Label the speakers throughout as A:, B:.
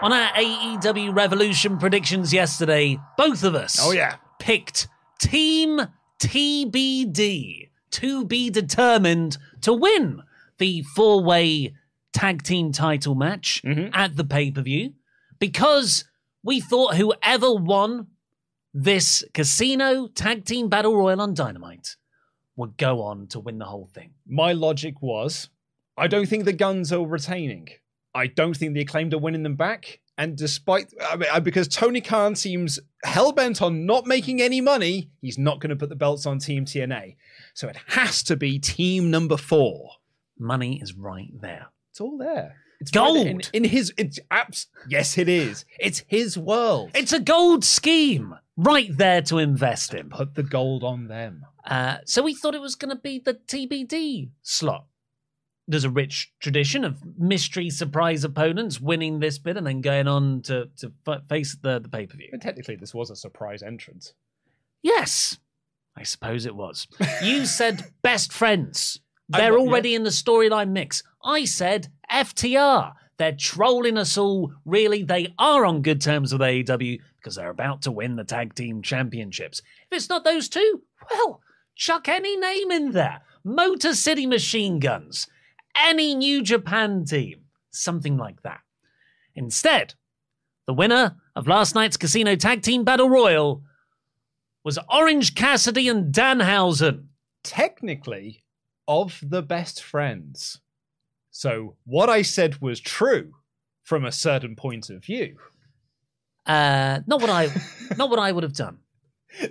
A: On our AEW Revolution predictions yesterday, both of us
B: Oh, yeah.
A: picked Team TBD to be determined to win the four way tag team title match
B: Mm-hmm.
A: at the pay per view because we thought whoever won this casino tag team battle royal on Dynamite would go on to win the whole thing.
B: My logic was I don't think the Gunns are retaining. I don't think the acclaimed are winning them back. And despite, I mean, uh, because Tony Khan seems hell bent on not making any money, he's not going to put the belts on Team TNA. So it has to be team number four.
A: Money is right there.
B: It's all there. It's
A: Gold.
B: right in, in his. It's abs- yes, it is. It's his world.
A: It's a gold scheme right there to invest in.
B: Put the gold on them.
A: Uh, so we thought it was going to be the TBD slot. There's a rich tradition of mystery surprise opponents winning this bit and then going on to, to f- face the, the pay per view.
B: And technically, this was a surprise entrance.
A: Yes, I suppose it was. You said best friends. They're
B: yeah.
A: already in the storyline mix. I said FTR. They're trolling us all. Really, they are on good terms with AEW because they're about to win the tag team championships. If it's not those two, well, chuck any name in there. Motor City Machine Guns, any New Japan team, something like that. Instead, the winner of last night's Casino Tag Team Battle Royal was Orange Cassidy and Danhausen.
B: technically of the best friends. So what I said was true from a certain point of view.
A: Uh, not what I, not what I would have done.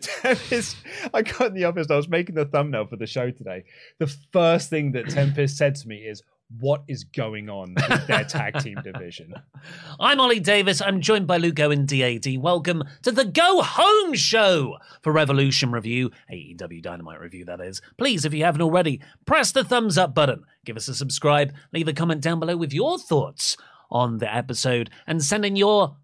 B: Tempest, I got in the office. I was making the thumbnail for the show today. The first thing that Tempest said to me is, "What is going on with their tag team division?"
A: I'm Ollie Davis. I'm joined by Luke and DAD. Welcome to the Go Home Show for Revolution Review, AEW Dynamite Review, that is. Please, if you haven't already, press the thumbs up button, give us a subscribe, leave a comment down below with your thoughts on the episode, and send in your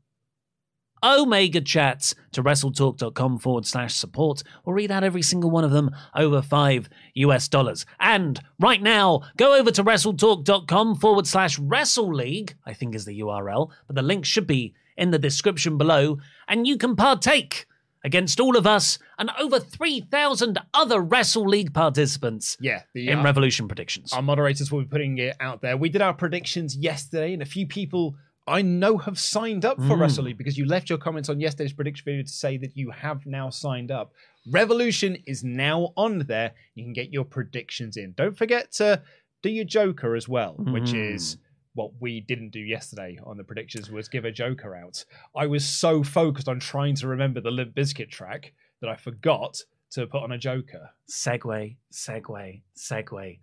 A: Omega chats to wrestletalk.com forward slash support. We'll read out every single one of them over five US dollars. And right now, go over to wrestletalk.com forward slash wrestle league, I think is the URL, but the link should be in the description below, and you can partake against all of us and over 3,000 other Wrestle League participants
B: Yeah, the,
A: in
B: uh,
A: Revolution predictions.
B: our moderators will be putting it out there. We did our predictions yesterday, and a few people I know have signed up for
A: Mm.
B: Wrestle League because you left your comments on yesterday's prediction video to say that you have now signed up. Revolution is now on there. You can get your predictions in. Don't forget to do your Joker as well, which
A: Mm.
B: is what we didn't do yesterday on the predictions was give a Joker out. I was so focused on trying to remember the Limp Bizkit track that I forgot to put on a Joker.
A: segue, segue, segue.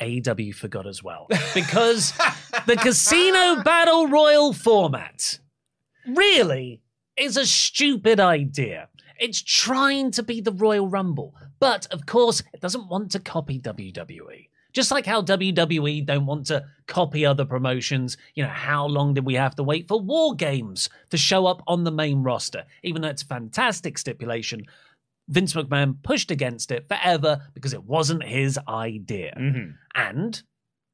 A: AEW forgot as well. Because the Casino Battle Royal format really is a stupid idea. It's trying to be the Royal Rumble, but of course, it doesn't want to copy WWE. Just like how WWE don't want to copy other promotions. You know, how long did we have to wait for War Games to show up on the main roster? Even though it's a fantastic stipulation, Vince McMahon pushed against it forever because it wasn't his idea.
B: Mhm.
A: And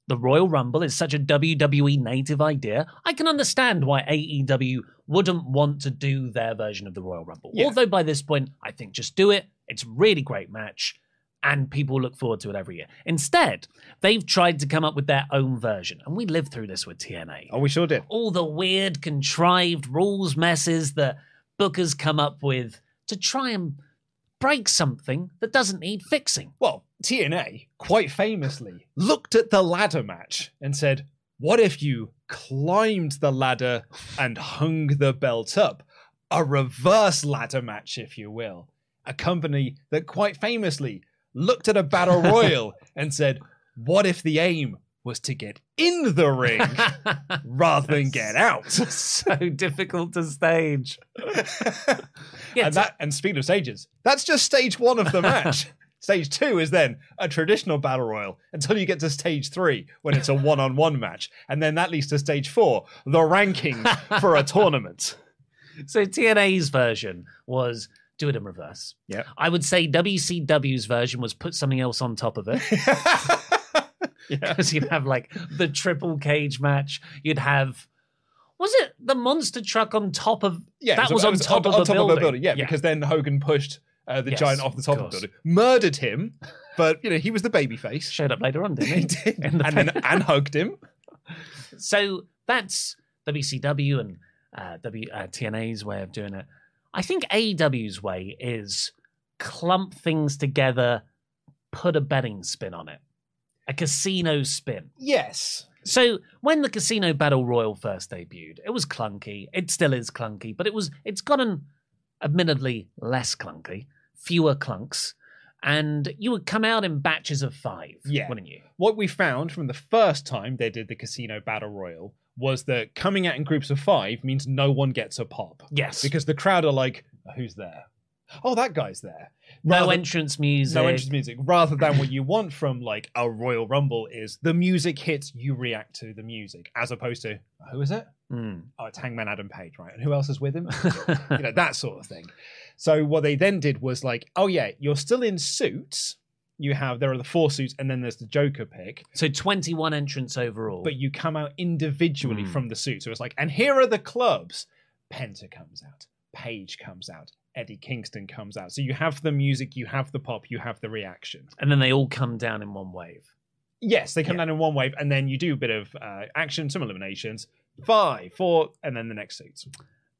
A: the Royal Rumble is such a WWE native idea. I can understand why AEW wouldn't want to do their version of the Royal Rumble.
B: Yeah.
A: Although by this point, I think just do it. It's a really great match. And people look forward to it every year. Instead, they've tried to come up with their own version. And we lived through this with TNA
B: Oh, we sure did.
A: all the weird, contrived rules messes that bookers come up with to try and break something that doesn't need fixing.
B: Well, TNA quite famously looked at the ladder match and said, What if you climbed the ladder and hung the belt up? A reverse ladder match, if you will. A company that quite famously looked at a battle royal and said, What if the aim was to get in the ring rather than get out?
A: so difficult to stage. Yeah,
B: and that and speed of stages. That's just stage one of the match. stage two is then a traditional battle royal until you get to stage three when it's a one-on-one match, and then that leads to stage four, the ranking for a tournament.
A: So TNA's version was do it in reverse.
B: Yeah.
A: I would say WCW's version was put something else on top of it.
B: yeah.
A: Because you'd have like the triple cage match. You'd have was it the monster truck on top of
B: Yeah,
A: that
B: so
A: was
B: it
A: on top, of, a building.
B: Yeah, because then Hogan pushed uh, the
A: Yes,
B: giant off the top
A: of
B: of the building, murdered him, but you know he was the baby face.
A: showed up later on, didn't
B: He
A: he?
B: did,
A: the
B: and then and hugged him.
A: So that's WCW and uh, W uh, TNA's way of doing it. I think AEW's way is clump things together, put a betting spin on it, a casino spin.
B: Yes,
A: So when the Casino Battle Royal first debuted, it was clunky. It still is clunky, but it was it's gotten admittedly less clunky, fewer clunks, and you would come out in batches of five,
B: Yeah.
A: wouldn't you?
B: what we found from the first time they did the casino battle royal was that coming out in groups of five means no one gets a pop
A: Yes.
B: because the crowd are like, "Who's there? Oh, that guy's there."
A: no entrance music.
B: no entrance music. Rather than what you want from like a Royal Rumble is the music hits, you react to the music, as opposed to who is it?
A: Hmm.
B: Oh, it's Hangman Adam Page, right? And who else is with him? you know that sort of thing. So what they then did was like, oh yeah, you're still in suits. You have there are the four suits, and then there's the Joker pick.
A: So 21 entrants overall.
B: but you come out individually
A: Hmm.
B: from the suit. So it's like, and here are the clubs. Penta comes out, Page comes out, Eddie Kingston comes out. So you have the music, you have the pop, you have the reaction.
A: and then they all come down in one wave.
B: Yes, they come
A: Yeah.
B: down in one wave, and then you do a bit of uh, action, some eliminations, five, four, and then the next suits.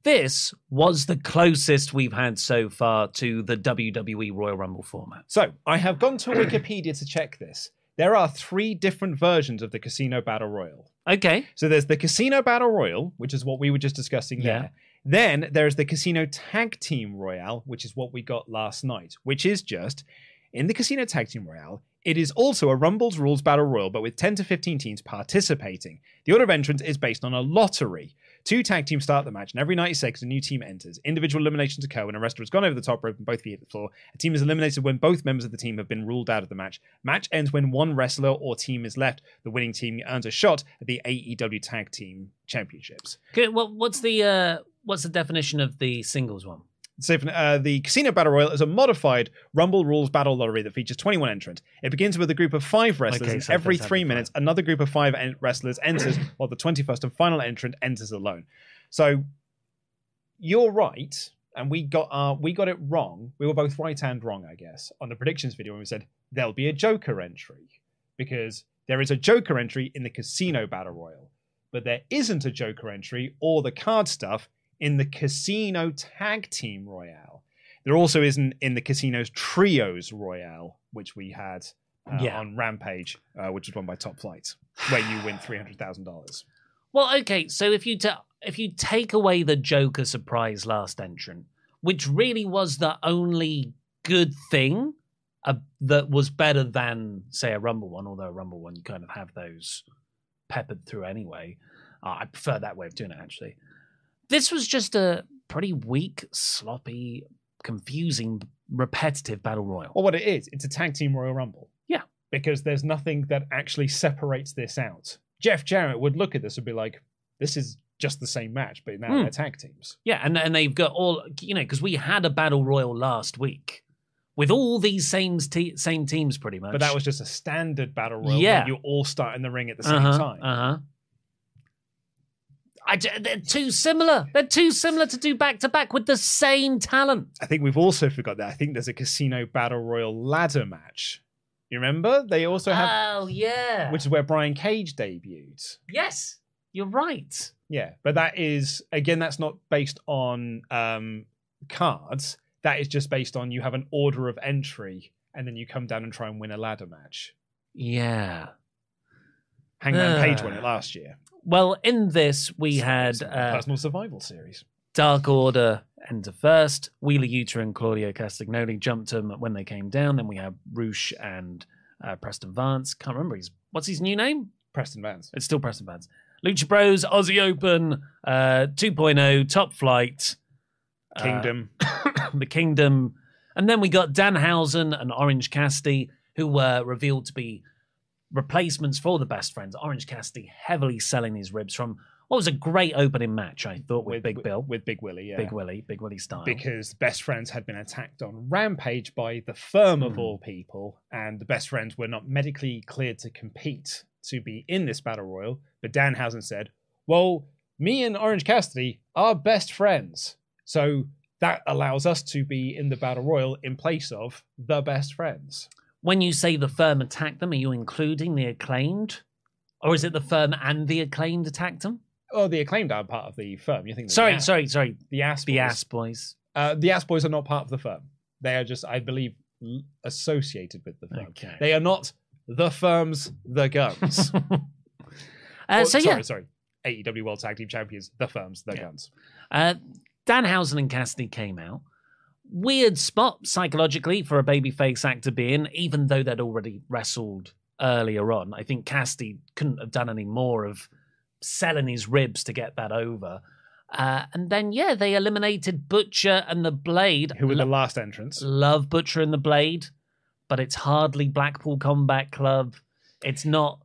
A: This was the closest we've had so far to the WWE Royal Rumble format.
B: So I have gone to Wikipedia to check this. There are three different versions of the Casino Battle Royal.
A: Okay.
B: So there's the Casino Battle Royal, which is what we were just discussing
A: Yeah.
B: there. Then there's the Casino Tag Team Royale, which is what we got last night, which is just in the Casino Tag Team Royale. It is also a Rumbles Rules Battle Royal, but with 10 to 15 teams participating. The order of entrance is based on a lottery. Two tag teams start the match, and every 90 seconds, a new team enters. Individual eliminations occur when a wrestler has gone over the top rope and both feet hit the floor. A team is eliminated when both members of the team have been ruled out of the match. Match ends when one wrestler or team is left. The winning team earns a shot at the AEW Tag Team Championships.
A: Okay, well, what's the uh, what's the definition of the singles one?
B: So, uh, the Casino Battle Royal is a modified Rumble Rules Battle Lottery that features 21 entrants. It begins with a group of five wrestlers,
A: Okay,
B: and
A: so
B: every three
A: the
B: minutes, another group of five en- wrestlers enters, while the 21st and final entrant enters alone. So, you're right, and we got uh, we got it wrong. We were both right and wrong, I guess, on the predictions video when we said there'll be a Joker entry because there is a Joker entry in the Casino Battle Royal, but there isn't a Joker entry or the card stuff in the Casino Tag Team Royale. There also isn't in the Casino's Trios Royale, which we had uh,
A: Yeah.
B: on Rampage, uh, which was won by Top Flight, where you win three hundred thousand dollars.
A: Well, okay, so if you ta- if you take away the Joker surprise last entrant, which really was the only good thing uh, that was better than say a Rumble one, although a Rumble one you kind of have those peppered through anyway. Uh, I prefer that way of doing it actually. This was just a pretty weak, sloppy, confusing, repetitive battle royal.
B: Well, what it is, it's a tag team Royal Rumble.
A: Yeah.
B: because there's nothing that actually separates this out. Jeff Jarrett would look at this and be like, "This is just the same match, but now
A: Hmm.
B: they're tag teams."
A: Yeah, and and they've got all you know because we had a battle royal last week with all these same te- same teams pretty much.
B: But that was just a standard battle royal.
A: Yeah.
B: where you all start in the ring at the same
A: uh-huh,
B: time.
A: Uh huh. I, they're too similar. They're too similar to do back to back with the same talent.
B: I think we've also forgot that. I think there's a casino battle royal ladder match. You remember? They also have,
A: oh yeah.
B: which is where Brian Cage debuted.
A: yes, you're right.
B: Yeah, but that is again, that's not based on um, cards. That is just based on you have an order of entry, and then you come down and try and win a ladder match.
A: Yeah.
B: Hangman
A: Ah.
B: Page won it last year.
A: Well, in this we had
B: a
A: uh,
B: personal survival series.
A: Dark Order enter first. Wheeler Yuta and Claudio Castagnoli jumped him when they came down. Then we have Rush and uh, Preston Vance. Can't remember his what's his new name.
B: Preston Vance.
A: It's still Preston Vance. Lucha Bros, Aussie Open, uh, 2.0, Top Flight, uh,
B: Kingdom.
A: the Kingdom, and then we got Dan Danhausen and Orange Cassidy, who were revealed to be replacements for the best friends. Orange Cassidy heavily selling these ribs from what was a great opening match, I thought, with, Big Bill,
B: With Big Willie, yeah.
A: Big Willie, Big Willie style.
B: because best friends had been attacked on Rampage by the firm of
A: Mhm.
B: all people, and the best friends were not medically cleared to compete to be in this battle royal. But Danhausen said, "Well, me and Orange Cassidy are best friends, so that allows us to be in the battle royal in place of the best friends."
A: When you say the firm attacked them, are you including the acclaimed? Or is it the firm and the acclaimed attacked them?
B: Oh, the acclaimed are part of the firm. You think?
A: Sorry, sorry, sorry.
B: the ass,
A: The
B: boys.
A: ass boys.
B: Uh, the ass boys are not part of the firm. They are just, I believe, l- associated with the firm.
A: Okay.
B: They are not the firm's the Gunns.
A: uh,
B: Oh,
A: so
B: sorry,
A: yeah,
B: sorry. AEW World Tag Team Champions, the firm's the
A: Yeah.
B: Gunns.
A: uh, Danhausen and Cassidy came out. Weird spot psychologically for a babyface act to be in, even though they'd already wrestled earlier on. I think Cassidy couldn't have done any more of selling his ribs to get that over. Uh, and then, yeah, they eliminated Butcher and the Blade.
B: Who were the last entrants?
A: love Butcher and the Blade, but it's hardly Blackpool Combat Club. It's not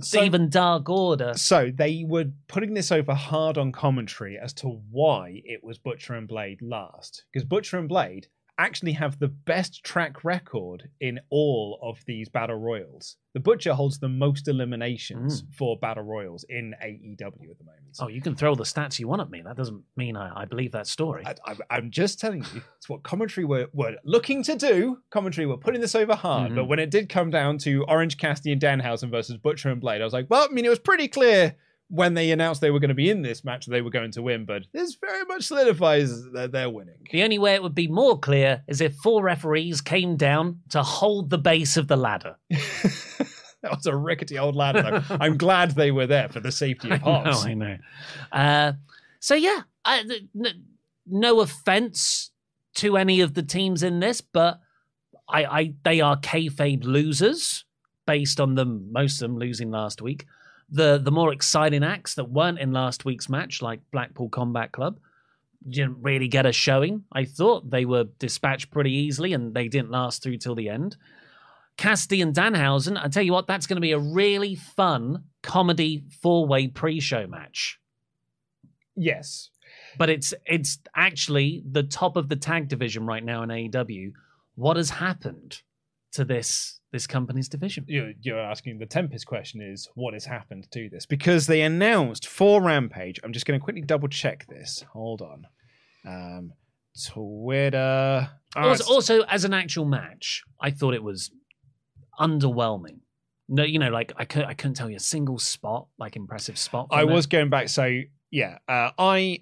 B: So-
A: even Dark Order.
B: So they were putting this over hard on commentary as to why it was Butcher and Blade last. Because Butcher and Blade actually have the best track record in all of these battle royals. The Butcher holds the most eliminations for battle royals in AEW at the moment.
A: Oh, you can throw the stats you want at me. That doesn't mean I, I believe that story.
B: I, I'm just telling you, it's what commentary were, were looking to do. Commentary were putting this over hard,
A: Mhm.
B: but when it did come down to Orange Cassidy and Danhausen versus Butcher and Blade, I was like, well, I mean, it was pretty clear when they announced they were going to be in this match they were going to win, but this very much solidifies that they're winning.
A: the only way it would be more clear is if four referees came down to hold the base of the ladder.
B: that was a rickety old ladder. I'm glad they were there for the safety of
A: I know, I know. Uh, so yeah, I, n- no offense to any of the teams in this, but I, I they are kayfabe losers based on them. Most of them losing last week. The the more exciting acts that weren't in last week's match, like Blackpool Combat Club, didn't really get a showing. I thought they were dispatched pretty easily, and they didn't last through till the end. Cassidy and Danhausen, I tell you what, that's going to be a really fun comedy four way pre show match.
B: Yes.
A: But it's it's actually the top of the tag division right now in AEW. What has happened to this this company's division?
B: you're, you're asking the Tempest question is what has happened to this because they announced for Rampage. I'm just going to quickly double check this. Hold on. Um, Twitter. Oh,
A: Also,
B: it's-
A: also, as an actual match, I thought it was underwhelming. No, you know, like I couldn't I couldn't tell you a single spot, like impressive spot.
B: I
A: it.
B: was going back. So yeah, uh, I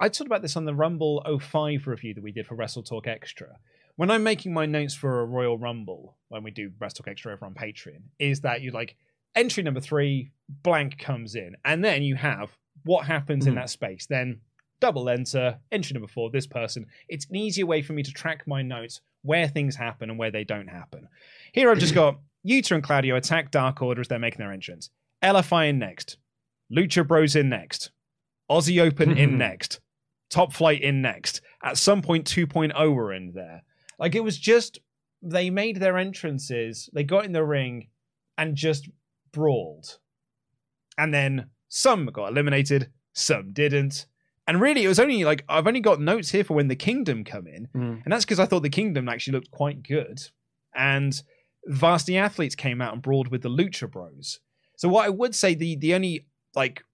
B: I talked about this on the Rumble 05 review that we did for Wrestle Talk Extra. When I'm making my notes for a Royal Rumble, when we do Wrestle Talk Extra over on Patreon, is that you like entry number three, blank comes in, and then you have what happens in
A: Mhm.
B: that space. Then double enter, entry number four, this person. It's an easier way for me to track my notes where things happen and where they don't happen. Here I've just got Yuta and Claudio attack Dark Order as they're making their entrance. LFI in next. Lucha Bros in next. Aussie Open in next. Top Flight in next. At some point, 2.0 were in there. Like it was just they made their entrances, they got in the ring and just brawled. And then some got eliminated, some didn't. And really, it was only like I've only got notes here for when the Kingdom come in,
A: Mm.
B: and that's because I thought the Kingdom actually looked quite good. And Varsity Athletes came out and brawled with the Lucha Bros. So what I would say the the only like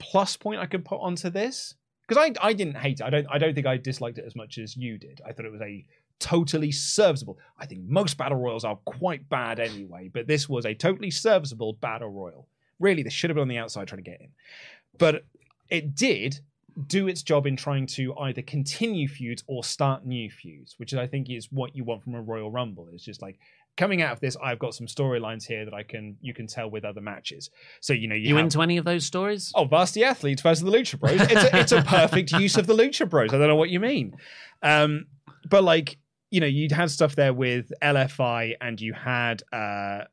B: plus point I could put onto this because I I didn't hate it. I don't I don't think I disliked it as much as you did. I thought it was a totally serviceable. I think most battle royals are quite bad anyway, but this was a totally serviceable battle royal. Really, this should have been on the outside trying to get in, but it did do its job in trying to either continue feuds or start new feuds, which I think is what you want from a Royal Rumble. It's just like coming out of this, I've got some storylines here that I can you can tell with other matches. So you know you,
A: You
B: have-
A: into any of those stories?
B: Oh, Varsity Athletes versus the Lucha Bros. It's a, it's a perfect use of the Lucha Bros. I don't know what you mean. Um, but like, you know, you'd had stuff there with LFI and you had uh,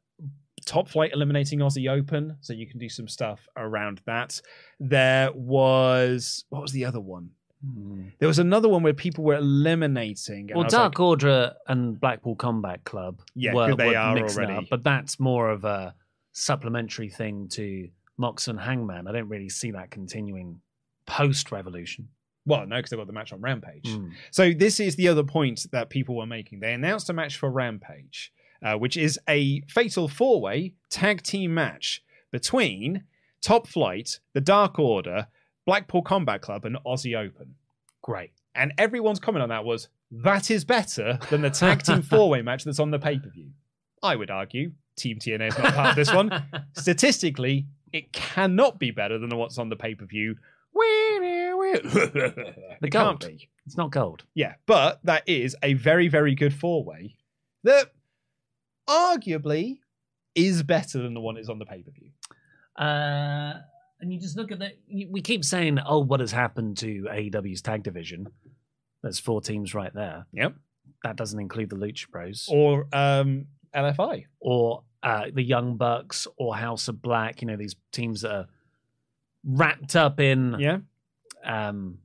B: Top Flight eliminating Aussie Open. So you can do some stuff around that. There was, what was the other one? There was another one where people were eliminating.
A: Well, Dark
B: like,
A: Order and Blackpool Combat Club
B: Yeah,
A: were,
B: they
A: were
B: are
A: mixing
B: already.
A: up, but that's more of a supplementary thing to Mox and Hangman. I don't really see that continuing post Revolution.
B: well, no, because they got the match on Rampage.
A: Mm.
B: So this is the other point that people were making. They announced a match for Rampage, uh, which is a fatal four-way tag team match between Top Flight, the Dark Order, Blackpool Combat Club, and Aussie Open.
A: Great.
B: And everyone's comment on that was that is better than the tag team four-way match that's on the pay-per-view. I would argue Team TNA is not part of this one. Statistically, it cannot be better than what's on the pay-per-view.
A: The
B: It can't
A: gold.
B: be.
A: It's not gold.
B: Yeah, but that is a very, very good four way that arguably is better than the one that's on the pay per view.
A: Uh, and you just look at that. We keep saying, "Oh, what has happened to AEW's tag division?" There's four teams right there.
B: Yep.
A: That doesn't include the Lucha Bros
B: Or um, LFI.
A: or uh, the Young Bucks or House of Black. You know, these teams that are wrapped up in
B: Yeah.
A: um,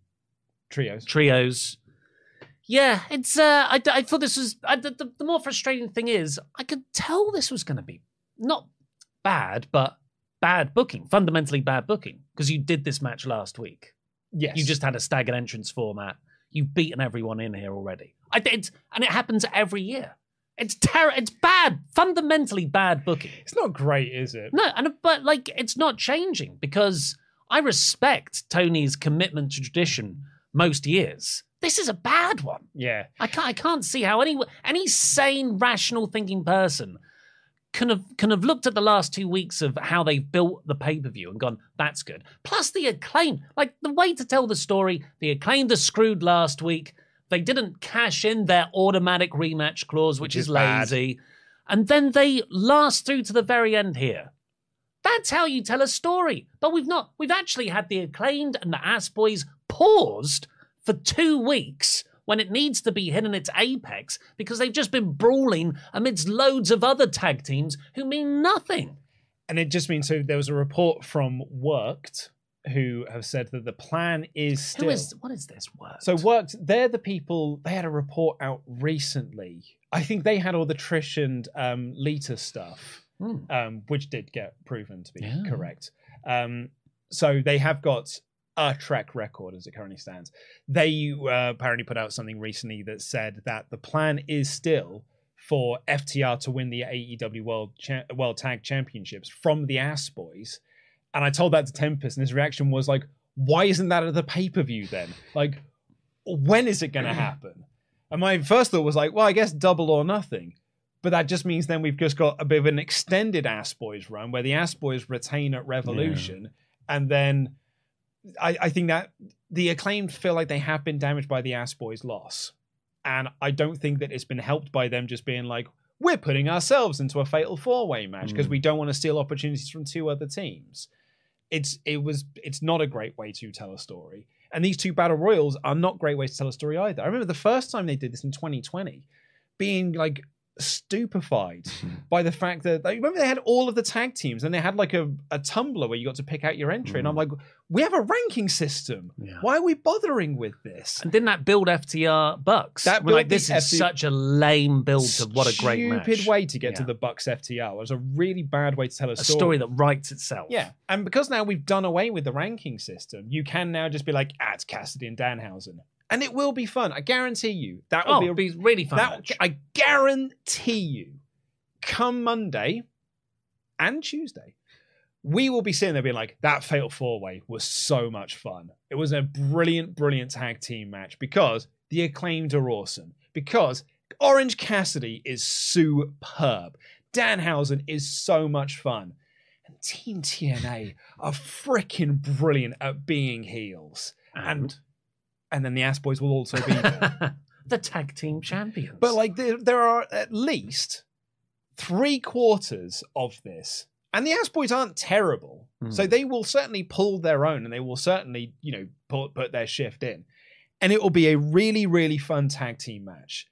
B: Trios.
A: trios. Yeah, it's. Uh, I, I thought this was. I, the, the, the more frustrating thing is, I could tell this was going to be not bad, but bad booking, fundamentally bad booking, because you did this match last week.
B: Yes.
A: You just had a staggered entrance format. You've beaten everyone in here already. I it's, and it happens every year. It's terrible. It's bad, fundamentally bad booking.
B: It's not great, is it?
A: No, and but like it's not changing because I respect Tony's commitment to tradition most years. This is a bad one.
B: Yeah.
A: I can't I can't see how any any sane, rational thinking person can have can have looked at the last two weeks of how they've built the pay per view and gone, that's good. Plus the acclaim, like the way to tell the story, the acclaimed are screwed last week. They didn't cash in their automatic rematch clause, which,
B: Which
A: is,
B: is
A: lazy, and then they last through to the very end here. That's how you tell a story. But we've not. We've actually had the acclaimed and the ass boys paused for two weeks when it needs to be hitting its apex because they've just been brawling amidst loads of other tag teams who mean nothing.
B: And it just means so there was a report from Worked who have said that the plan is still.
A: Who is what is this Worked?
B: So worked. They're the people. They had a report out recently. I think they had all the Trish and um, Lita stuff,
A: Hmm.
B: um, which did get proven to be
A: Yeah.
B: correct. Um, so they have got a track record as it currently stands. They uh, apparently put out something recently that said that the plan is still for FTR to win the AEW World Cha- World Tag Championships from the Ass Boys. And I told that to Tempest, and his reaction was like, "Why isn't that at the pay per view then? Like, when is it going to happen?" And my first thought was like, "Well, I guess double or nothing." But that just means then we've just got a bit of an extended Ass Boys run where the Ass Boys retain at Revolution, and then I, I think that the acclaimed feel like they have been damaged by the Ass Boys loss, and I don't think that it's been helped by them just being like, "We're putting ourselves into a fatal four way match because
A: Mm.
B: we don't want to steal opportunities from two other teams." It's it was it's not a great way to tell a story, and these two battle royals are not great ways to tell a story either. I remember the first time they did this in 2020, being like stupefied by the fact that like, remember they had all of the tag teams and they had like a, a tumbler where you got to pick out your entry. And I'm mm. like, we have a ranking system.
A: Yeah.
B: Why are we bothering with this?
A: And didn't that build FTR Bucks?
B: That
A: We're like,
B: built
A: this
B: the
A: is
B: FT
A: such a lame build to what a great match.
B: stupid way to get to the Bucks FTR. It was a really bad way to tell a
A: a
B: story.
A: story that writes itself.
B: Yeah, and because now we've done away with the ranking system, you can now just be like, at Cassidy and Danhausen, and it will be fun. I guarantee you that will
A: Oh,
B: be a
A: be really fun.
B: that. I guarantee you, come Monday and Tuesday, we will be sitting there being like, that Fatal Four Way was so much fun. It was a brilliant, brilliant tag team match because the acclaimed are awesome. Because Orange Cassidy is superb. Danhausen is so much fun. And Team TNA are freaking brilliant at being heels. And and then the Ass Boys will also be
A: the tag team champions.
B: But like there, there are at least three quarters of this. And the Ass Boys aren't terrible.
A: Hmm.
B: So they will certainly pull their own and they will certainly, you know, put, put their shift in. And it will be a really, really fun tag team match.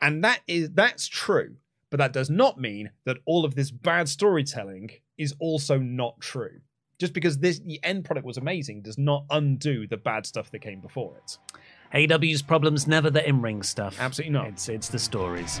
B: And that is that's true. But that does not mean that all of this bad storytelling is also not true. Just because this the end product was amazing does not undo the bad stuff that came before it.
A: AW's problem's never the in-ring stuff.
B: Absolutely not.
A: It's it's the stories.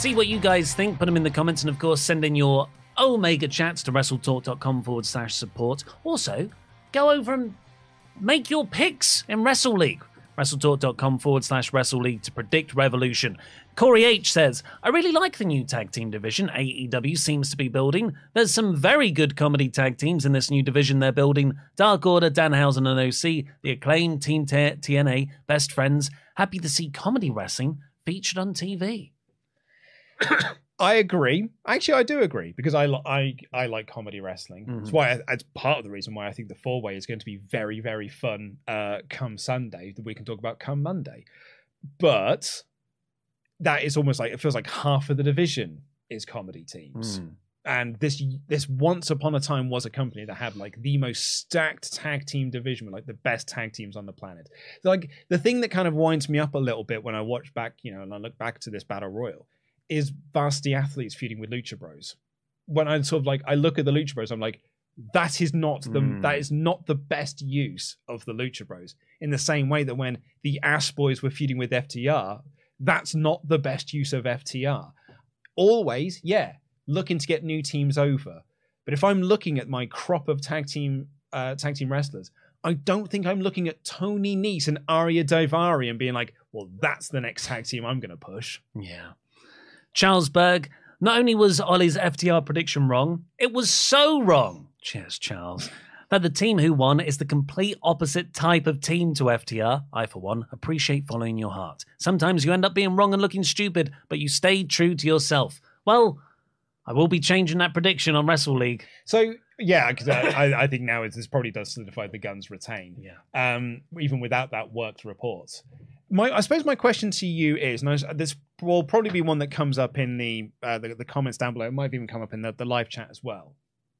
A: see what you guys think. Put them in the comments, and of course, send in your Omega chats to wrestletalk.com forward slash support. Also, go over and make your picks in Wrestle League. WrestleTalk.com forward slash Wrestle League to predict Revolution. Corey H says, I really like the new tag team division AEW seems to be building. There's some very good comedy tag teams in this new division they're building. Dark Order, Danhausen and OC, the acclaimed Team T- TNA, best friends. Happy to see comedy wrestling featured on TV.
B: I agree. Actually, I do agree because I I I like comedy wrestling. That's
A: Mhm.
B: why I, it's part of the reason why I think the four way is going to be very very fun. Uh, come Sunday that we can talk about come Monday, but that is almost like it feels like half of the division is comedy teams. And this this once upon a time was a company that had like the most stacked tag team division with like the best tag teams on the planet. So, like the thing that kind of winds me up a little bit when I watch back, you know, and I look back to this battle royal is varsity athletes feuding with Lucha Bros. When I sort of like I look at the Lucha Bros, I'm like, That is not the
A: Mm.
B: that is not the best use of the Lucha Bros. In the same way that when the Ass Boys were feuding with FTR, that's not the best use of FTR. Always, yeah, looking to get new teams over. But if I'm looking at my crop of tag team uh, tag team wrestlers, I don't think I'm looking at Tony Nese and Arya Daivari and being like, well, that's the next tag team I'm going to push.
A: Yeah. Charles Berg, not only was Ollie's FTR prediction wrong, it was so wrong. Cheers, Charles. That the team who won is the complete opposite type of team to FTR. I, for one, appreciate following your heart. Sometimes you end up being wrong and looking stupid, but you stayed true to yourself. Well, I will be changing that prediction on Wrestle League.
B: So yeah, because I, I, I think now this probably does solidify the Gunns retain.
A: Yeah.
B: Um, even without that worked report. My, I suppose my question to you is, and I- this will probably be one that comes up in the uh, the, the comments down below. It might even come up in the, the live chat as well.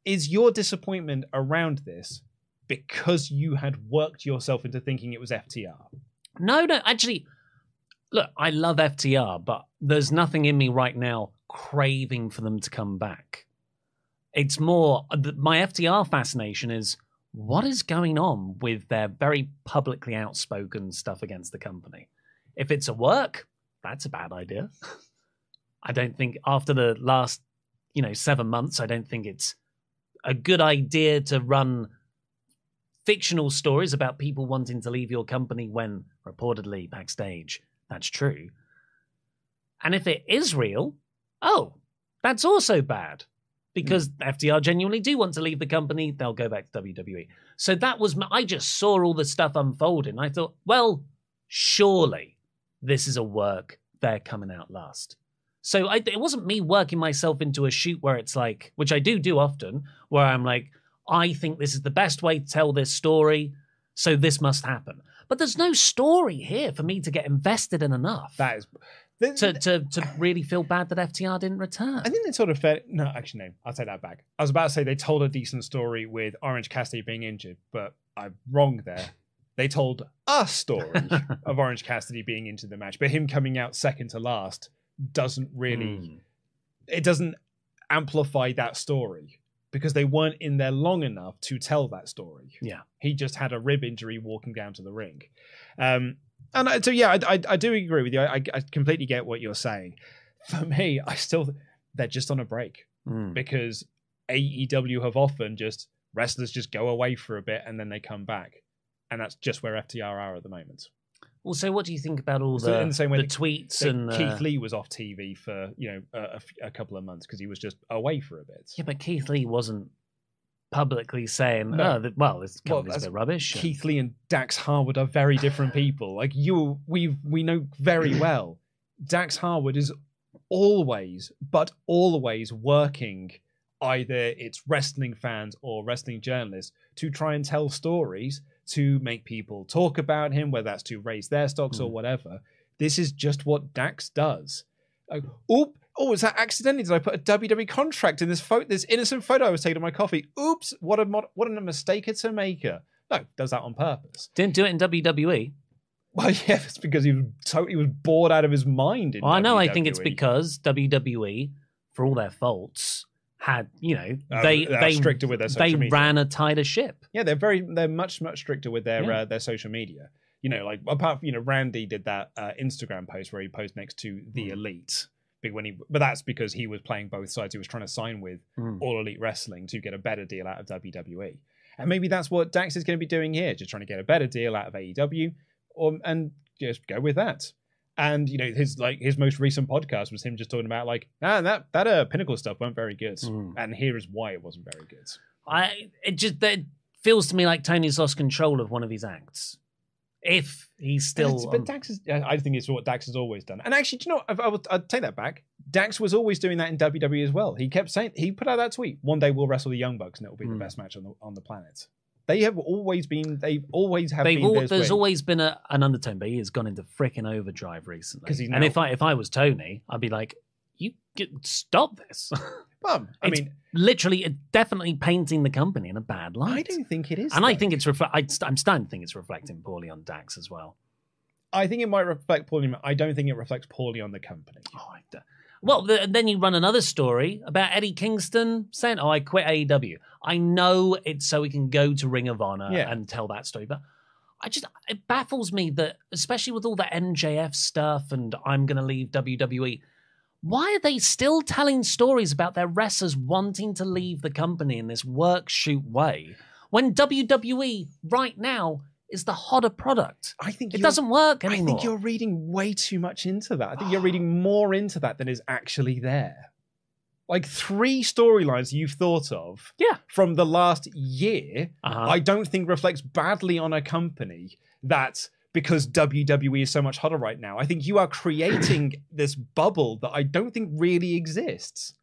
B: Is your disappointment around this because you had worked yourself into thinking it was FTR?
A: No, no, actually, look, I love FTR, but there's nothing in me right now craving for them to come back. It's more uh, my FTR fascination is what is going on with their very publicly outspoken stuff against the company. If it's a work, that's a bad idea. I don't think after the last, you know, seven months, I don't think it's a good idea to run fictional stories about people wanting to leave your company when reportedly backstage that's true. And if it is real, oh, that's also bad Mm. because FTR genuinely do want to leave the company. They'll go back to WWE. So that was, my, I just saw all the stuff unfolding. I thought, well, surely this is a work. They're coming out last. So I, it wasn't me working myself into a shoot where it's like, which I do do often, where I'm like, I think this is the best way to tell this story, so this must happen. But there's no story here for me to get invested in enough
B: That is.
A: To, to, to really feel bad that FTR didn't return.
B: I think they sort of fair. No, actually, no. I'll take that back. I was about to say they told a decent story with Orange Cassidy being injured, but I'm wrong there. They told a story of Orange Cassidy being into the match, but him coming out second to last doesn't really.
A: Hmm.
B: It doesn't amplify that story because they weren't in there long enough to tell that story.
A: Yeah.
B: He just had a rib injury walking down to the ring. Um, and I, so, yeah, I, I, I do agree with you. I, I completely get what you're saying. For me, I still, they're just on a break
A: Hmm.
B: because AEW have often just wrestlers just go away for a bit and then they come back. And that's just where FTR are at the moment.
A: Also, what do you think about all the,
B: the same way
A: the tweets
B: So
A: and uh,
B: Keith Lee was off TV for you know a couple of months because he was just away for a bit.
A: Yeah, but Keith Lee wasn't publicly saying,
B: No.
A: "Oh, well, this
B: Well,
A: company's
B: that's-
A: a bit rubbish."
B: Keith Lee and Dax Harwood are very different people. Like you, we we know very well. Dax Harwood is always, but always working. Either it's wrestling fans or wrestling journalists to try and tell stories to make people talk about him, whether that's to raise their stocks or
A: Hmm.
B: whatever. This is just what Dax does. Like, oop, oh, was that accidentally? Did I put a WWE contract in this photo? This innocent photo I was taking of my coffee. Oops, what a mod- what a mistake it's a maker. No, does that on purpose.
A: Didn't do it in WWE.
B: Well, yeah, it's because he was totally was bored out of his mind. In
A: Well, I know. I think it's because WWE, for all their faults, had you know
B: Uh,
A: they
B: they
A: they
B: stricter with their
A: they
B: media.
A: ran a tighter ship.
B: yeah, they're very they're much much stricter with their
A: Yeah.
B: uh, their social media. You know, like apart from you know, Randy did that uh, Instagram post where he posed next to the
A: Hmm.
B: Elite. Big when he, but that's because he was playing both sides. He was trying to sign with
A: Hmm.
B: All Elite Wrestling to get a better deal out of WWE, and maybe that's what Dax is going to be doing here, just trying to get a better deal out of AEW, or and just go with that. And you know, his like his most recent podcast was him just talking about like, ah, that that uh, Pinnacle stuff weren't very good,
A: Mm.
B: and here is why it wasn't very good.
A: I it just that feels to me like Tony's lost control of one of his acts. If he's still,
B: But, Dax is, I think it's what Dax has always done. And actually, do you know, what? I, I will, I'd take that back. Dax was always doing that in WWE as well. He kept saying, he put out that tweet, one day we'll wrestle the Young Bucks and it will be
A: Hmm.
B: the best match on the, on the planet. They have always been, they've always have
A: they've
B: been
A: all, there's
B: way.
A: always been a, an undertone, but he has gone into freaking overdrive recently. and if I if I was Tony, I'd be like, you get, stop this.
B: Well, I
A: It's
B: mean,
A: Literally, definitely painting the company in a bad light.
B: I don't think it is.
A: and I think it's refle- I, I'm starting to think it's reflecting poorly on Dax as well.
B: I think it might reflect poorly. I don't think it reflects poorly on the company.
A: Oh, Well, the, then you run another story about Eddie Kingston saying, "Oh, I quit AEW." I know it's so we can go to Ring of Honor
B: Yeah.
A: and tell that story, but I just it baffles me that, especially with all the MJF stuff and I'm going to leave WWE. Why are they still telling stories about their wrestlers wanting to leave the company in this work shoot way when WWE right now is the hotter product?
B: I think
A: It doesn't work anymore.
B: I think you're reading way too much into that. I think you're reading more into that than is actually there. Like three storylines you've thought of
A: Yeah.
B: from the last year,
A: Uh-huh.
B: I don't think reflects badly on a company that because WWE is so much hotter right now. I think you are creating this bubble that I don't think really exists.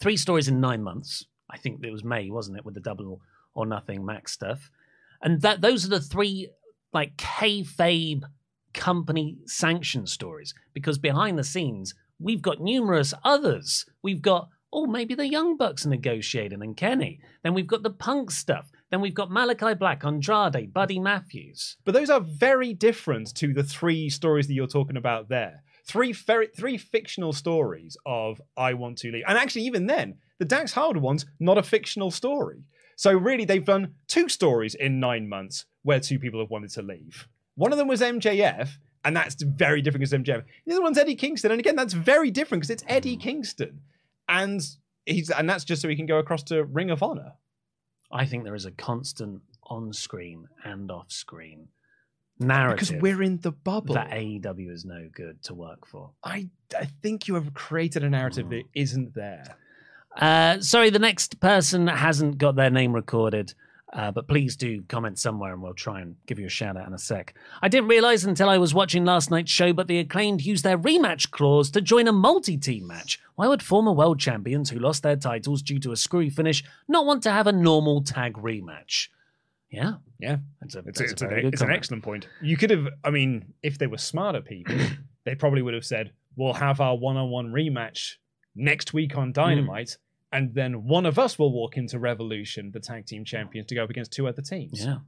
A: three stories in nine months. I think it was May, wasn't it, with the double or nothing Max stuff, and that those are the three like kayfabe company sanctioned stories. Because behind the scenes, we've got numerous others. We've got oh maybe the Young Bucks negotiating and Kenny. Then we've got the Punk stuff. Then we've got Malakai Black, Andrade, Buddy Matthews.
B: But those are very different to the three stories that you're talking about there. Three very, three fictional stories of I want to leave. And actually, even then, the Dax Harwood one's not a fictional story. So really, they've done two stories in nine months where two people have wanted to leave. One of them was MJF, and that's very different because MJF. The other one's Eddie Kingston, and again, that's very different because it's Eddie Kingston, and he's and that's just so he can go across to Ring of Honor.
A: I think there is a constant on-screen and off-screen narrative
B: Because we're in the bubble.
A: that AEW is no good to work for.
B: I, I think you have created a narrative that isn't there.
A: Uh, sorry, the next person hasn't got their name recorded, uh, but please do comment somewhere and we'll try and give you a shout out in a sec. I didn't realize until I was watching last night's show, but the acclaimed used their rematch clause to join a multi team match. Why would former world champions who lost their titles due to a screwy finish not want to have a normal tag rematch? Yeah,
B: Yeah,
A: that's a,
B: it's,
A: that's
B: it's,
A: a good
B: it's an excellent point. You could have, I mean, if they were smarter people, they probably would have said, "We'll have our one-on-one rematch next week on Dynamite." And then one of us will walk into Revolution, the tag team champions, to go up against two other teams.
A: Yeah.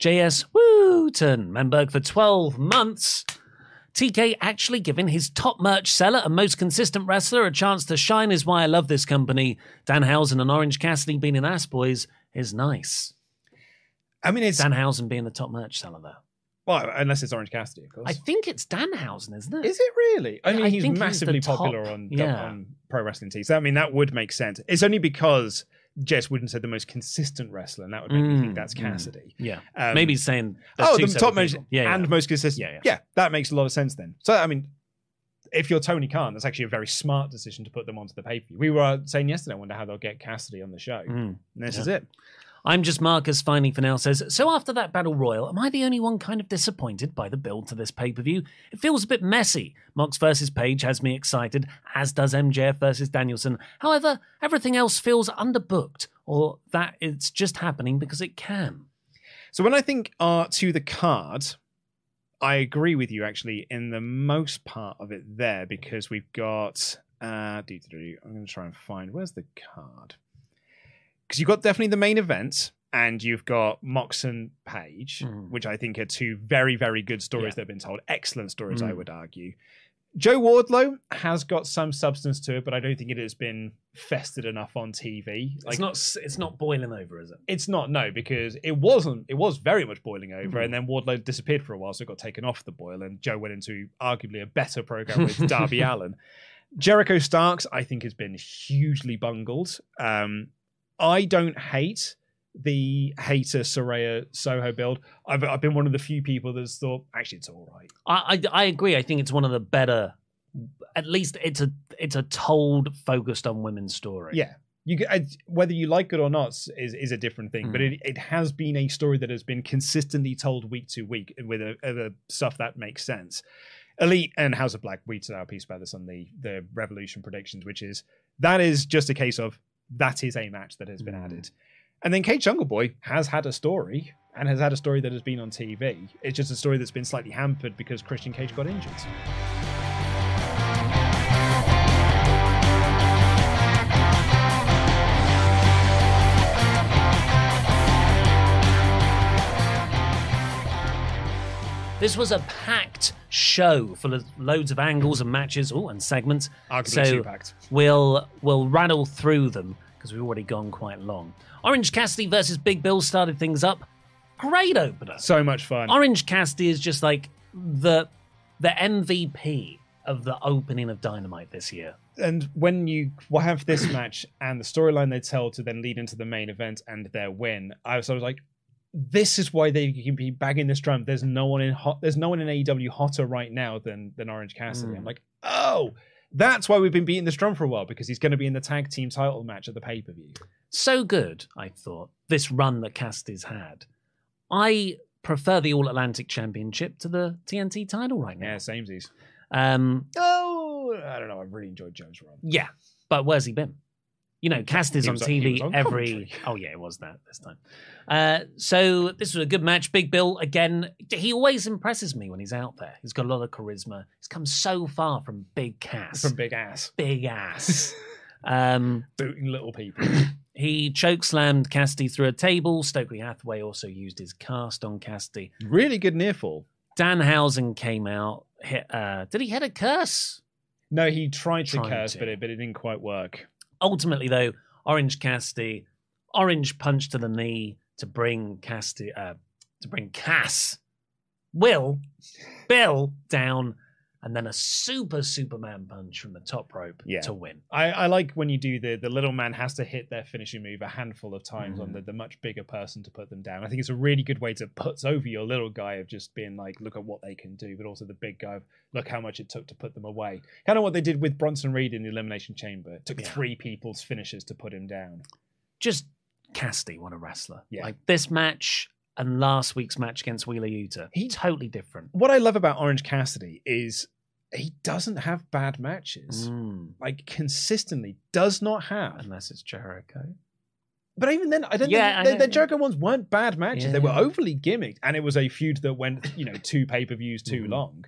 A: JS Wooten, Memberg for 12 months. TK actually giving his top merch seller and most consistent wrestler a chance to shine is why I love this company. Dan Danhausen and Orange Cassidy being in Ass Boys is nice.
B: I mean, it's
A: Danhausen being the top merch seller there.
B: Well, unless it's Orange Cassidy, of course.
A: I think it's Danhausen, isn't it?
B: Is it really? I mean,
A: I
B: he's
A: he's
B: massively
A: top-
B: popular on,
A: yeah.
B: on pro wrestling TV. So I mean, that would make sense. It's only because Jess Wooden said the most consistent wrestler, and that would make me think
A: Mm,
B: that's
A: mm.
B: Cassidy.
A: Yeah.
B: Um,
A: Maybe saying.
B: Oh, the top most
A: yeah, yeah.
B: and most consistent.
A: Yeah,
B: Yeah,
A: yeah.
B: that makes a lot of sense then. So, I mean, if you're Tony Khan, that's actually a very smart decision to put them onto the pay per view. We were saying yesterday, I wonder how they'll get Cassidy on the show.
A: Mm.
B: And this
A: Yeah.
B: is it.
A: I'm just Marcus finally for now says, So after that battle royal, am I the only one kind of disappointed by the build to this pay per view? It feels a bit messy. Mox versus Page has me excited, as does MJF versus Danielson. However, everything else feels underbooked, or that it's just happening because it can.
B: So when I think uh, to the card, I agree with you actually in the most part of it there because we've got. Uh. I'm going to try and find where's the card because you've got definitely the main event and you've got Mox and Page,
A: Mm.
B: which I think are two very very good stories
A: Yeah.
B: that have been told. Excellent stories, I
A: Mm.
B: would argue. Joe Wardlow has got some substance to it, but I don't think it has been festered enough on TV.
A: it's not. It's not boiling over, is it?
B: It's not no because it wasn't. It was very much boiling over,
A: Mhm.
B: and then Wardlow disappeared for a while, so it got taken off the boil, and Joe went into arguably a better program with Darby Allin. Jericho Starks, I think, has been hugely bungled. Um, I don't hate the Hayter Saraya Soho build. I've, I've been one of the few people that's thought actually it's all right.
A: I, I I agree. I think it's one of the better. At least it's a it's a told focused on women's story.
B: Yeah. You whether you like it or not is is a different thing, but
A: Mm.
B: it, it has been a story that has been consistently told week to week with a, a stuff that makes sense. Elite and House of Black, we did our piece about this on the the Revolution predictions, which is that is just a case of that is a match that has been
A: Mm.
B: added, and then Cage Jungle Boy has had a story and has had a story that has been on TV. It's just a story that's been slightly hampered because Christian Cage got injured.
A: This was a packed show full of loads of angles and matches, oh, and segments.
B: Arguably
A: so
B: two-packed.
A: we'll we'll rattle through them because we've already gone quite long. Orange Cassidy versus Big Bill started things up. Great opener.
B: So much fun.
A: Orange Cassidy is just like the the MVP of the opening of Dynamite this year.
B: and when you have this match and the storyline they tell to then lead into the main event and their win, I was, I was like, this is why they can be bagging this drum. There's no one in hot. There's no one in AEW hotter right now than than Orange Cassidy.
A: Mm.
B: I'm like, oh, that's why we've been beating this drum for a while because he's going to be in the tag team title match at the pay per view.
A: So good, I thought, this run that Cassidy's had. I prefer the All Atlantic Championship to the TNT title right now.
B: Yeah, same samesies.
A: Um,
B: Oh, I don't know. I really enjoyed Joe's run.
A: yeah, but where's he been? You know,
B: He
A: on TV
B: on
A: every. Oh yeah, it was that this time. Uh, so this was a good match. Big Bill again. He always impresses me when he's out there. He's got a lot of charisma. He's come so far from Big Cass,
B: From Big Ass,
A: Big Ass. um,
B: booting little people.
A: he choke slammed Cassidy through a table. Stokely Hathaway also used his cast on Cassidy.
B: really good near fall.
A: Danhausen came out. Hit, uh, did he hit a curse?
B: No, he tried to
A: Tried
B: curse,
A: to.
B: but it but it didn't quite work.
A: Ultimately though orange Cassidy, orange punch to the knee to bring Cassidy uh, to bring cass will bill down and then a super superman punch from the top rope
B: Yeah.
A: to win
B: I, I like when you do the the little man has to hit their finishing move a handful of times
A: Mm.
B: on the, the much bigger person to put them down. I think it's a really good way to put over your little guy of just being like, look at what they can do, but also the big guy of look how much it took to put them away. Kind of what they did with Bronson Reed in the Elimination Chamber. It took
A: Yeah.
B: three people's finishes to put him down.
A: just Cassidy what a wrestler
B: Yeah.
A: like this match and last week's match against Wheeler Yuta
B: He-
A: totally different
B: What I love about Orange Cassidy is he doesn't have bad matches.
A: Mm,
B: Like consistently does not have.
A: unless it's Jericho
B: But even then, I don't
A: Yeah, I
B: think the, the. Jericho ones weren't bad matches. They were overly gimmicked, and it was a feud that went, you know, two pay per views too
A: Mhm.
B: long.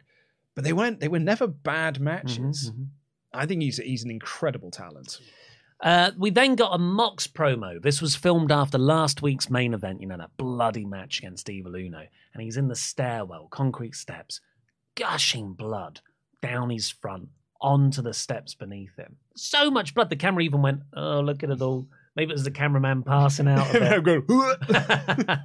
B: But they weren't. They were never bad matches.
A: Mhm, mhm.
B: I think he's he's an incredible talent.
A: Uh, we then got a Mox promo. This was filmed after last week's main event, you know, that bloody match against Evil Uno. And he's in the stairwell, concrete steps, gushing blood down his front onto the steps beneath him. So much blood. The camera even went, oh, look at it all. Maybe it was the cameraman passing out a bit.
B: Go,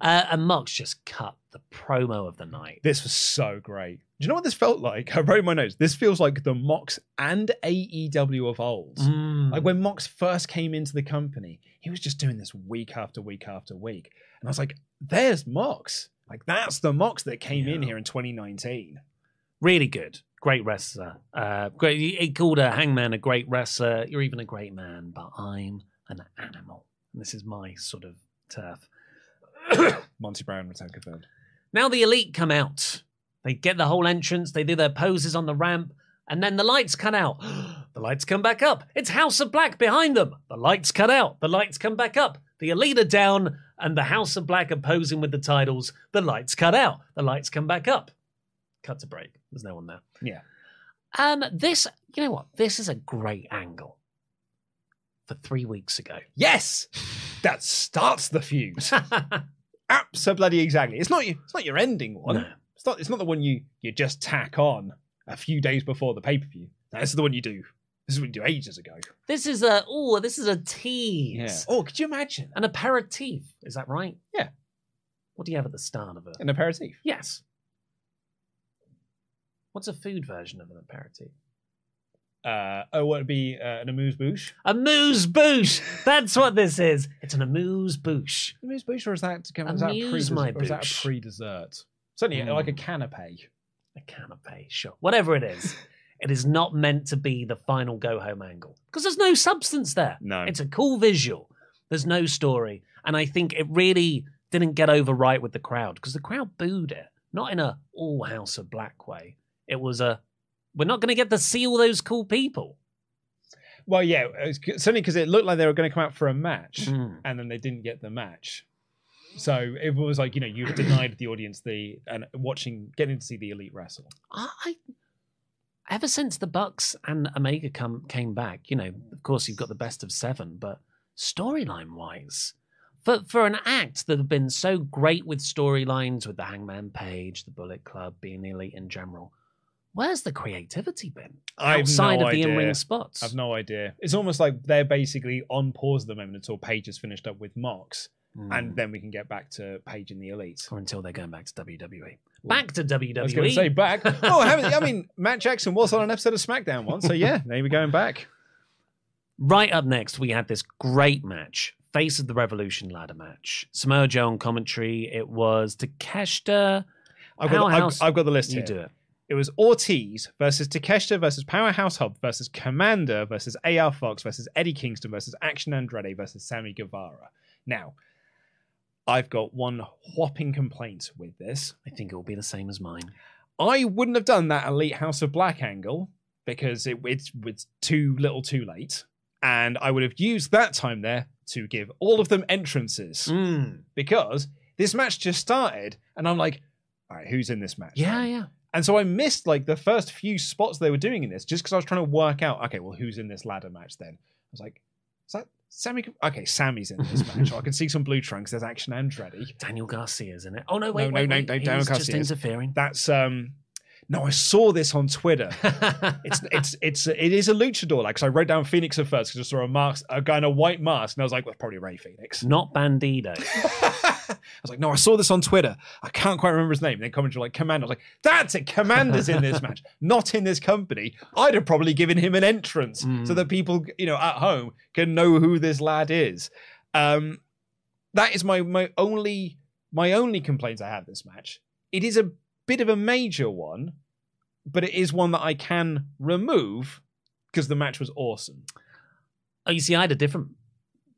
A: uh, and Mox just cut the promo of the night.
B: this was so great. Do you know what this felt like? I wrote in my notes. This feels like the Mox and AEW of old.
A: Mm.
B: Like when Mox first came into the company, he was just doing this week after week after week. And I was like, there's Mox. Like that's the Mox that came in here in 2019.
A: Really good. Great wrestler. Uh, great. He called a hangman a great wrestler. You're even a great man, but I'm an animal. And this is my sort of turf.
B: Monty Brown return confirmed.
A: Now the elite come out. They get the whole entrance. They do their poses on the ramp, and then the lights cut out. the lights come back up. It's House of Black behind them. The lights cut out. The lights come back up. The elite are down, and the House of Black are posing with the titles. The lights cut out. The lights come back up. Cut to break. There's no one there.
B: Yeah.
A: Um, this, you know what? This is a great angle. For three weeks ago.
B: Yes, that starts the feud. Absolutely, exactly. It's not your, it's not your ending one.
A: No.
B: It's not. It's not the one you you just tack on a few days before the pay per view. This is the one you do. This is what you do ages ago.
A: This is a oh, this is a tease. Yeah.
B: Oh, could you imagine
A: An aperitif. Is that right?
B: Yeah.
A: What do you have at the start of it?
B: an aperitif?
A: Yes. What's a food version of an aperitif?
B: Uh, oh, what would be uh, an amuse bouche?
A: A amuse bouche. That's what this is. It's an amuse bouche.
B: Amuse bouche, or is that is that, pre-
A: Amuse my
B: or is that
A: bouche.
B: a pre dessert? Certainly,
A: Mm.
B: like a canapé.
A: A canapé, sure. Whatever it is. it is not meant to be the final go home angle because there's no substance there.
B: No.
A: It's a cool visual. There's no story. And I think it really didn't get over right with the crowd because the crowd booed it. Not in a all House of Black way. It was a, we're not going to get to see all those cool people.
B: Well, yeah, certainly because it looked like they were going to come out for a match,
A: Mm.
B: and then they didn't get the match. So it was like you know you've denied the audience the and watching getting to see the elite wrestle.
A: I, ever since the Bucks and Omega come came back, you know, of course you've got the best of seven, but storyline wise, for for an act that have been so great with storylines, with the Hangman Page, the Bullet Club, being the elite in general. Where's the creativity been
B: I have
A: outside
B: no
A: of the
B: idea.
A: in-ring spots?
B: I've no idea. It's almost like they're basically on pause at the moment until Page has finished up with Mox.
A: Mm.
B: and then we can get back to Page in the Elite.
A: or until they're going back to WWE. Back to WWE.
B: I was going to say back. Oh, I mean, Matt Jackson was on an episode of SmackDown once, so yeah, maybe going back.
A: Right up next, we had this great match, Face of the Revolution ladder match. Samoa Joe on commentary. It was Takeshita.
B: I've got, I've, I've got the list
A: You
B: here.
A: do it.
B: It was Ortiz versus Takeshita versus Powerhouse Hobbs versus Komander versus AR Fox versus Eddie Kingston versus Action Andretti versus Sammy Guevara. Now, I've got one whopping complaint with this.
A: I think it will be the same as mine.
B: I wouldn't have done that Elite House of Black angle because it, it's, it's too little too late. And I would have used that time there to give all of them entrances
A: Mm.
B: because this match just started and I'm like, all right, who's in this match?
A: Yeah, yeah.
B: And so I missed like the first few spots they were doing in this just because I was trying to work out, okay, well, who's in this ladder match then? I was like, is that Sammy? Okay, Sammy's in this match. I can see some blue trunks. There's Action Andretti.
A: Daniel Garcia's in it. Oh no, wait,
B: No, no,
A: wait,
B: no,
A: wait.
B: no,
A: He's
B: Daniel
A: just interfering.
B: That's um. No, I saw this on Twitter. It's it's it's it is a luchador. Like, so I wrote down Fenix at first because I saw a mask, a guy in a white mask, and I was like, well, probably Rey Fenix.
A: Not Bandido.
B: I was like, no, I saw this on Twitter. I can't quite remember his name. And then comments were like, Komander. I was like, that's it. Komander's in this match, not in this company. I'd have probably given him an entrance so that people, you know, at home can know who this lad is. Um, that is my my only my only complaint I have this match. It is a bit of a major one, but it is one that I can remove because the match was awesome.
A: Oh, you see, I had a different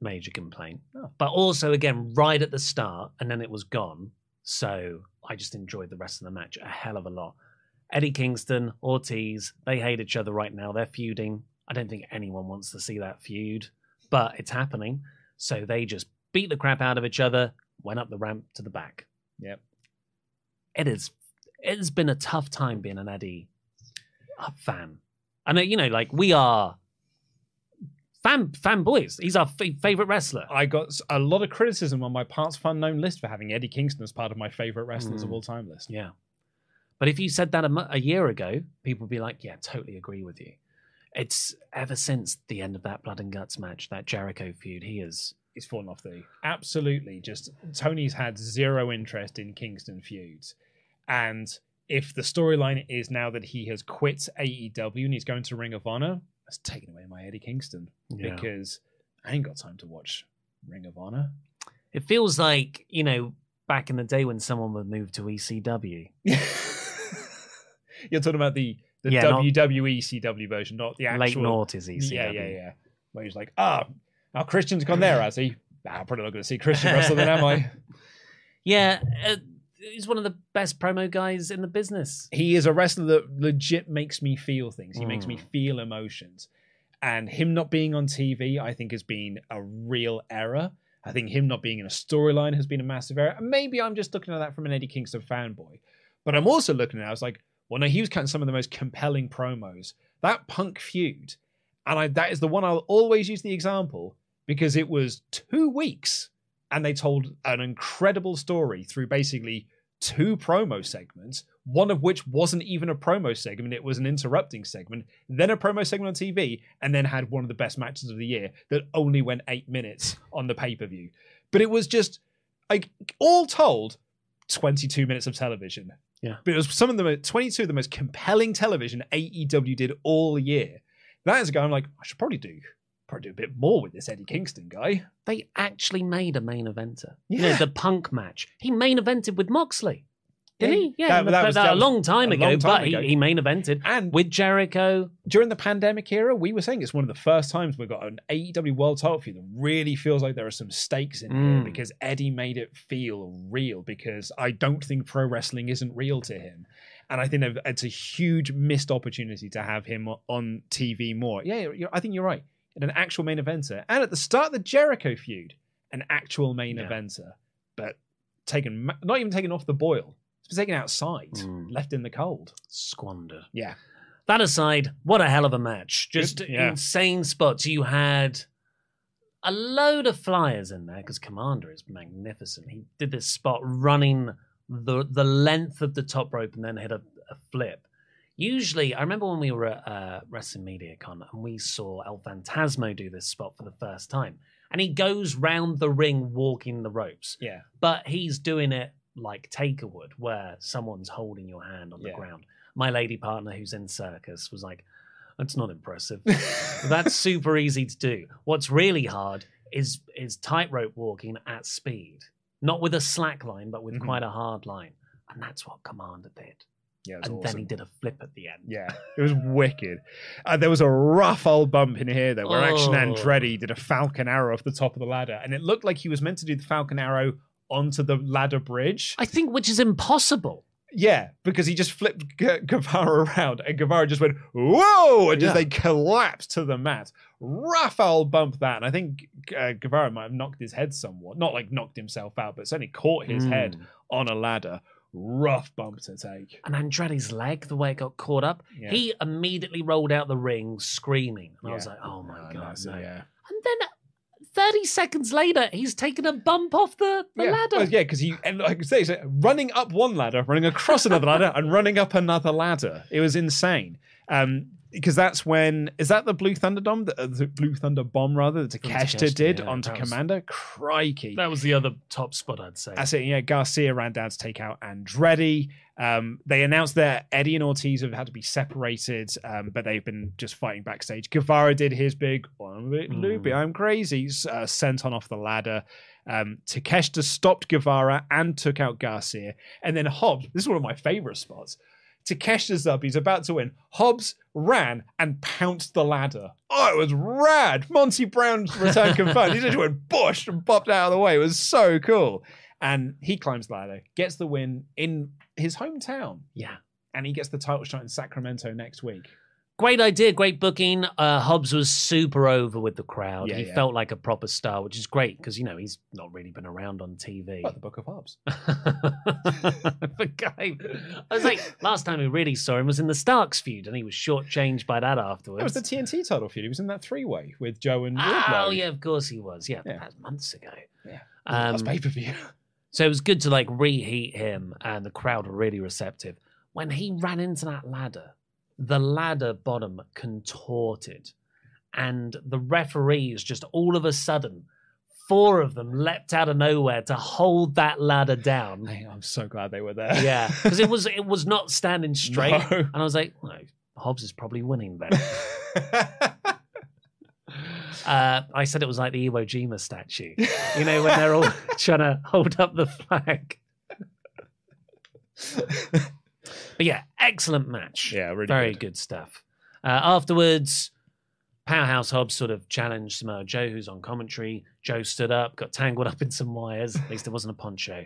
A: major complaint, but also again right at the start, and then it was gone. So I just enjoyed the rest of the match a hell of a lot. Eddie Kingston, Ortiz, they hate each other right now. They're feuding. I don't think anyone wants to see that feud, but it's happening. So they just beat the crap out of each other, went up the ramp to the back.
B: Yep.
A: It is. It has been a tough time being an Eddie uh, fan. I know, you know, like we are fan fanboys. He's our f- favorite wrestler.
B: I got a lot of criticism on my parts of unknown list for having Eddie Kingston as part of my favorite wrestlers of
A: Mm.
B: all time list.
A: Yeah. But if you said that a, year ago, people would be like, yeah, totally agree with you. It's ever since the end of that Blood and Guts match, that Jericho feud, he is.
B: He's fallen off the absolutely. Just Tony's had zero interest in Kingston feuds, and if the storyline is now that he has quit AEW and he's going to Ring of Honor, that's taken away my Eddie Kingston
A: Yeah.
B: because I ain't got time to watch Ring of Honor.
A: It feels like, you know, back in the day when someone would move to ECW.
B: You're talking about the the
A: Yeah,
B: WWE CW version, not the actual
A: Late noughties ECW.
B: Yeah, yeah, yeah. Where he's like, ah, now Christian's gone there, has he? Nah, I'm probably not going to see Christian wrestle then, am I?
A: Yeah, uh, he's one of the best promo guys in the business.
B: He is a wrestler that legit makes me feel things. He makes me
A: Mm.
B: feel emotions. And him not being on TV, I think, has been a real error. I think him not being in a storyline has been a massive error. And maybe I'm just looking at that from an Eddie Kingston fanboy. But I'm also looking at it, I was like, well, no, he was cutting some of the most compelling promos. That punk feud, and I, that is the one I'll always use the example because it was two weeks and they told an incredible story through basically two promo segments, one of which wasn't even a promo segment, it was an interrupting segment, then a promo segment on TV, and then had one of the best matches of the year that only went eight minutes on the pay per view. But it was just, like, all told, 22 minutes of television.
A: Yeah.
B: But it was some of the 22 of the most compelling television AEW did all year. That is a guy I'm like, I should probably do probably do a bit more with this Eddie Kingston guy.
A: They actually made a main eventer. You
B: Yeah.
A: know, the punk match. He main evented with Moxley. Didn't
B: Yeah.
A: he? Yeah,
B: That- that
A: that,
B: was-
A: a
B: that was
A: long time
B: a
A: ago,
B: long time
A: but
B: ago.
A: He, he main evented
B: And
A: with Jericho.
B: during the pandemic era, we were saying it's one of the first times we've got an AEW World Title feud that really feels like there are some stakes in here
A: Mm.
B: because Eddie made it feel real. Because I don't think pro wrestling isn't real to him, and I think it's a huge missed opportunity to have him on TV more. Yeah, you're, I think you're right. An actual main eventer, and at the start of the Jericho feud, an actual main
A: Yeah.
B: eventer, but taken not even taken off the boil. It's been taken outside,
A: Mm.
B: left in the cold.
A: Squander.
B: Yeah.
A: That aside, what a hell of a match. Just
B: yeah.
A: insane spots. You had a load of flyers in there because Komander is magnificent. He did this spot running the the length of the top rope and then hit a, a flip. Usually, I remember when we were at uh, Wrestling Media Con and we saw El Phantasmo do this spot for the first time. And he goes round the ring walking the ropes,
B: Yeah.
A: but he's doing it like Taker would, where someone's holding your hand on the
B: Yeah.
A: ground. My lady partner, who's in circus, was like, "That's not impressive. That's super easy to do. What's really hard is is tightrope walking at speed, not with a slack line, but with
B: Mhm.
A: quite a hard line, and that's what Komander did.
B: Yeah.
A: And
B: awesome.
A: then he did a flip at the end.
B: Yeah, it was wicked. Uh, there was a rough old bump in here though, where Action
A: Oh.
B: Andretti did a Falcon Arrow off the top of the ladder, and it looked like he was meant to do the Falcon Arrow onto the ladder bridge.
A: I think which is impossible.
B: Yeah, because he just flipped G- Guevara around, and Guevara just went whoa, and just
A: Yeah.
B: they collapsed to the mat. Rough old bump that, and I think uh, Guevara might have knocked his head somewhat, not like knocked himself out, but certainly caught his
A: Mm.
B: head on a ladder. Rough bump to take.
A: And Andretti's leg, the way it got caught up,
B: Yeah.
A: he immediately rolled out the ring screaming. And I was like, oh my
B: Oh,
A: God,
B: it, yeah.
A: And then 30 seconds later, he's taken a bump off the, the
B: yeah.
A: ladder.
B: Well, yeah, because he and like I say, he's, uh, running up one ladder, running across another ladder, and running up another ladder. It was insane. Um, because that's when is that the Blue Thunder bomb, the, uh, the Blue Thunder bomb rather that Takeshita
A: Takeshita,
B: did
A: yeah,
B: onto
A: that was-
B: Komander. Crikey,
A: That was the other top spot, I'd say.
B: that's it. Yeah, Garcia ran down to take out Andretti. Um, they announced that Eddie and Ortiz have had to be separated, um, but they've been just fighting backstage. Guevara did his big, "Oh, I'm a bit
A: Mm.
B: loopy, I'm crazy, uh, sent on off the ladder. Um, Takeshita stopped Guevara and took out Garcia. And then Hobbs, this is one of my favorite spots. Takeshita's up, he's about to win. Hobbs ran and pounced the ladder. Oh, it was rad. Monty Brown's return confirmed. He just went bush and popped out of the way. It was so cool. And he climbs the ladder, gets the win in his hometown,
A: yeah.
B: and he gets the title shot in Sacramento next week.
A: Great idea, great booking. Uh, Hobbs was super over with the crowd.
B: Yeah,
A: he
B: yeah.
A: felt like a proper star, which is great because, you know, he's not really been around on TV.
B: Like the Book of Hobbs.
A: I was like, last time we really saw him was in the Starks feud, and he was shortchanged by that afterwards.
B: That was the TNT title feud. He was in that three way with Joe and
A: Oh,
B: Wardlow.
A: yeah, of course he was. Yeah,
B: Yeah.
A: that was months ago.
B: Yeah.
A: Um,
B: pay per view.
A: So it was good to like reheat him, and the crowd were really receptive. When he ran into that ladder, the ladder bottom contorted, and the referees just all of a sudden, four of them leapt out of nowhere to hold that ladder down.
B: Hey, I'm so glad they were there.
A: Yeah, because it was it was not standing straight,
B: No.
A: and I was like, well, Hobbs is probably winning then. Uh, I said it was like the Iwo Jima statue. You know, when they're all trying to hold up the flag. But yeah, excellent match.
B: Yeah, really
A: Very
B: good.
A: good, stuff. Uh, afterwards, Powerhouse Hobbs sort of challenged Samoa Joe, who's on commentary. Joe stood up, got tangled up in some wires. At least it wasn't a poncho.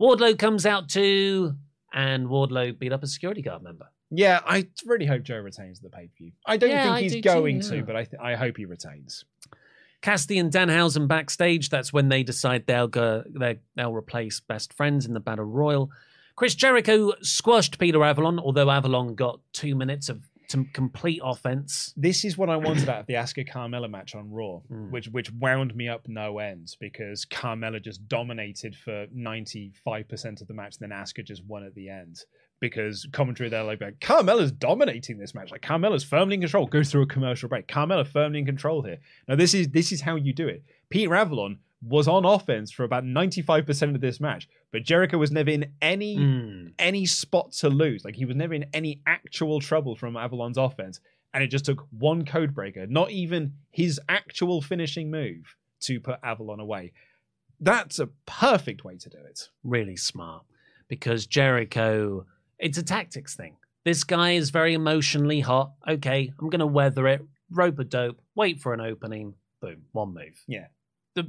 A: Wardlow comes out too, and Wardlow beat up a security guard member.
B: yeah, I really hope Joe retains the pay per view. I don't
A: Yeah,
B: think he's
A: do too,
B: going
A: yeah.
B: to, but I, th- I hope he retains.
A: Cassidy and Danhausen backstage. That's when they decide they'll go. They'll replace best friends in the battle royal. Chris Jericho squashed Peter Avalon, although Avalon got two minutes of to complete offense.
B: This is what I wanted out of the Asuka Carmella match on Raw,
A: Mm.
B: which which wound me up no end because Carmella just dominated for 95% of the match, then Asuka just won at the end. Because commentary they're like, Carmella's dominating this match. Like Carmella's firmly in control. Goes through a commercial break. Carmella firmly in control here. Now this is this is how you do it. Peter Avalon was on offense for about 95% of this match, but Jericho was never in any
A: Mm.
B: any spot to lose. Like he was never in any actual trouble from Avalon's offense. And it just took one code breaker, not even his actual finishing move, to put Avalon away. That's a perfect way to do it.
A: Really smart because Jericho. It's a tactics thing. This guy is very emotionally hot. Okay, I'm going to weather it. Rope a dope. Wait for an opening. Boom. One move.
B: Yeah.
A: the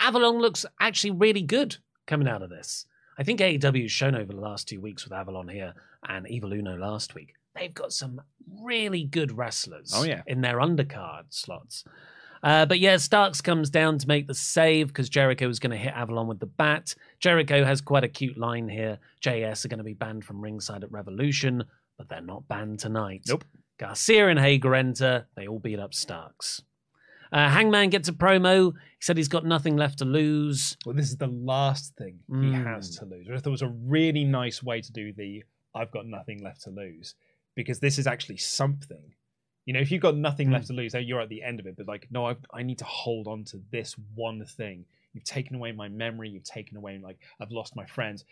A: Avalon looks actually really good coming out of this. I think AEW has shown over the last two weeks with Avalon here and Evil Uno last week. They've got some really good wrestlers
B: Oh, yeah.
A: in their undercard slots. Uh, but yeah, Starks comes down to make the save because Jericho is going to hit Avalon with the bat. Jericho has quite a cute line here. JAS are going to be banned from ringside at Revolution, but they're not banned tonight.
B: Nope.
A: Garcia and Hager enter. They all beat up Starks. Uh, Hangman gets a promo. He said he's got nothing left to lose.
B: Well, this is the last thing he
A: Mm.
B: has to lose. I thought it was a really nice way to do the I've got nothing left to lose because this is actually something. You know, if you've got nothing
A: Mm.
B: left to lose, you're at the end of it. But like, no, I, I need to hold on to this one thing. You've taken away my memory. You've taken away like I've lost my friends.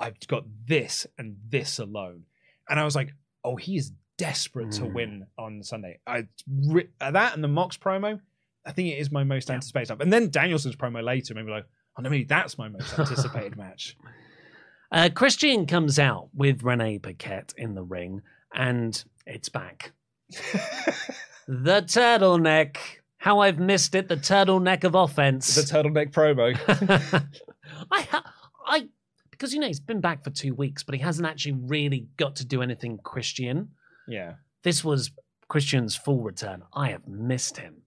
B: I've got this and this alone. And I was like, oh, he is desperate to
A: Mm.
B: win on Sunday. I uh, that and the Mox promo. I think it is my most anticipated stuff. And then Danielson's promo later, maybe like, oh no, maybe that's my most anticipated match.
A: Uh, Christian comes out with Renee Paquette in the ring, and it's back. the turtleneck. How I've missed it. The turtleneck of offense.
B: the turtleneck promo.
A: I, ha- I, because you know he's been back for two weeks, but he hasn't actually really got to do anything Christian.
B: yeah.
A: This was Christian's full return. I have missed him.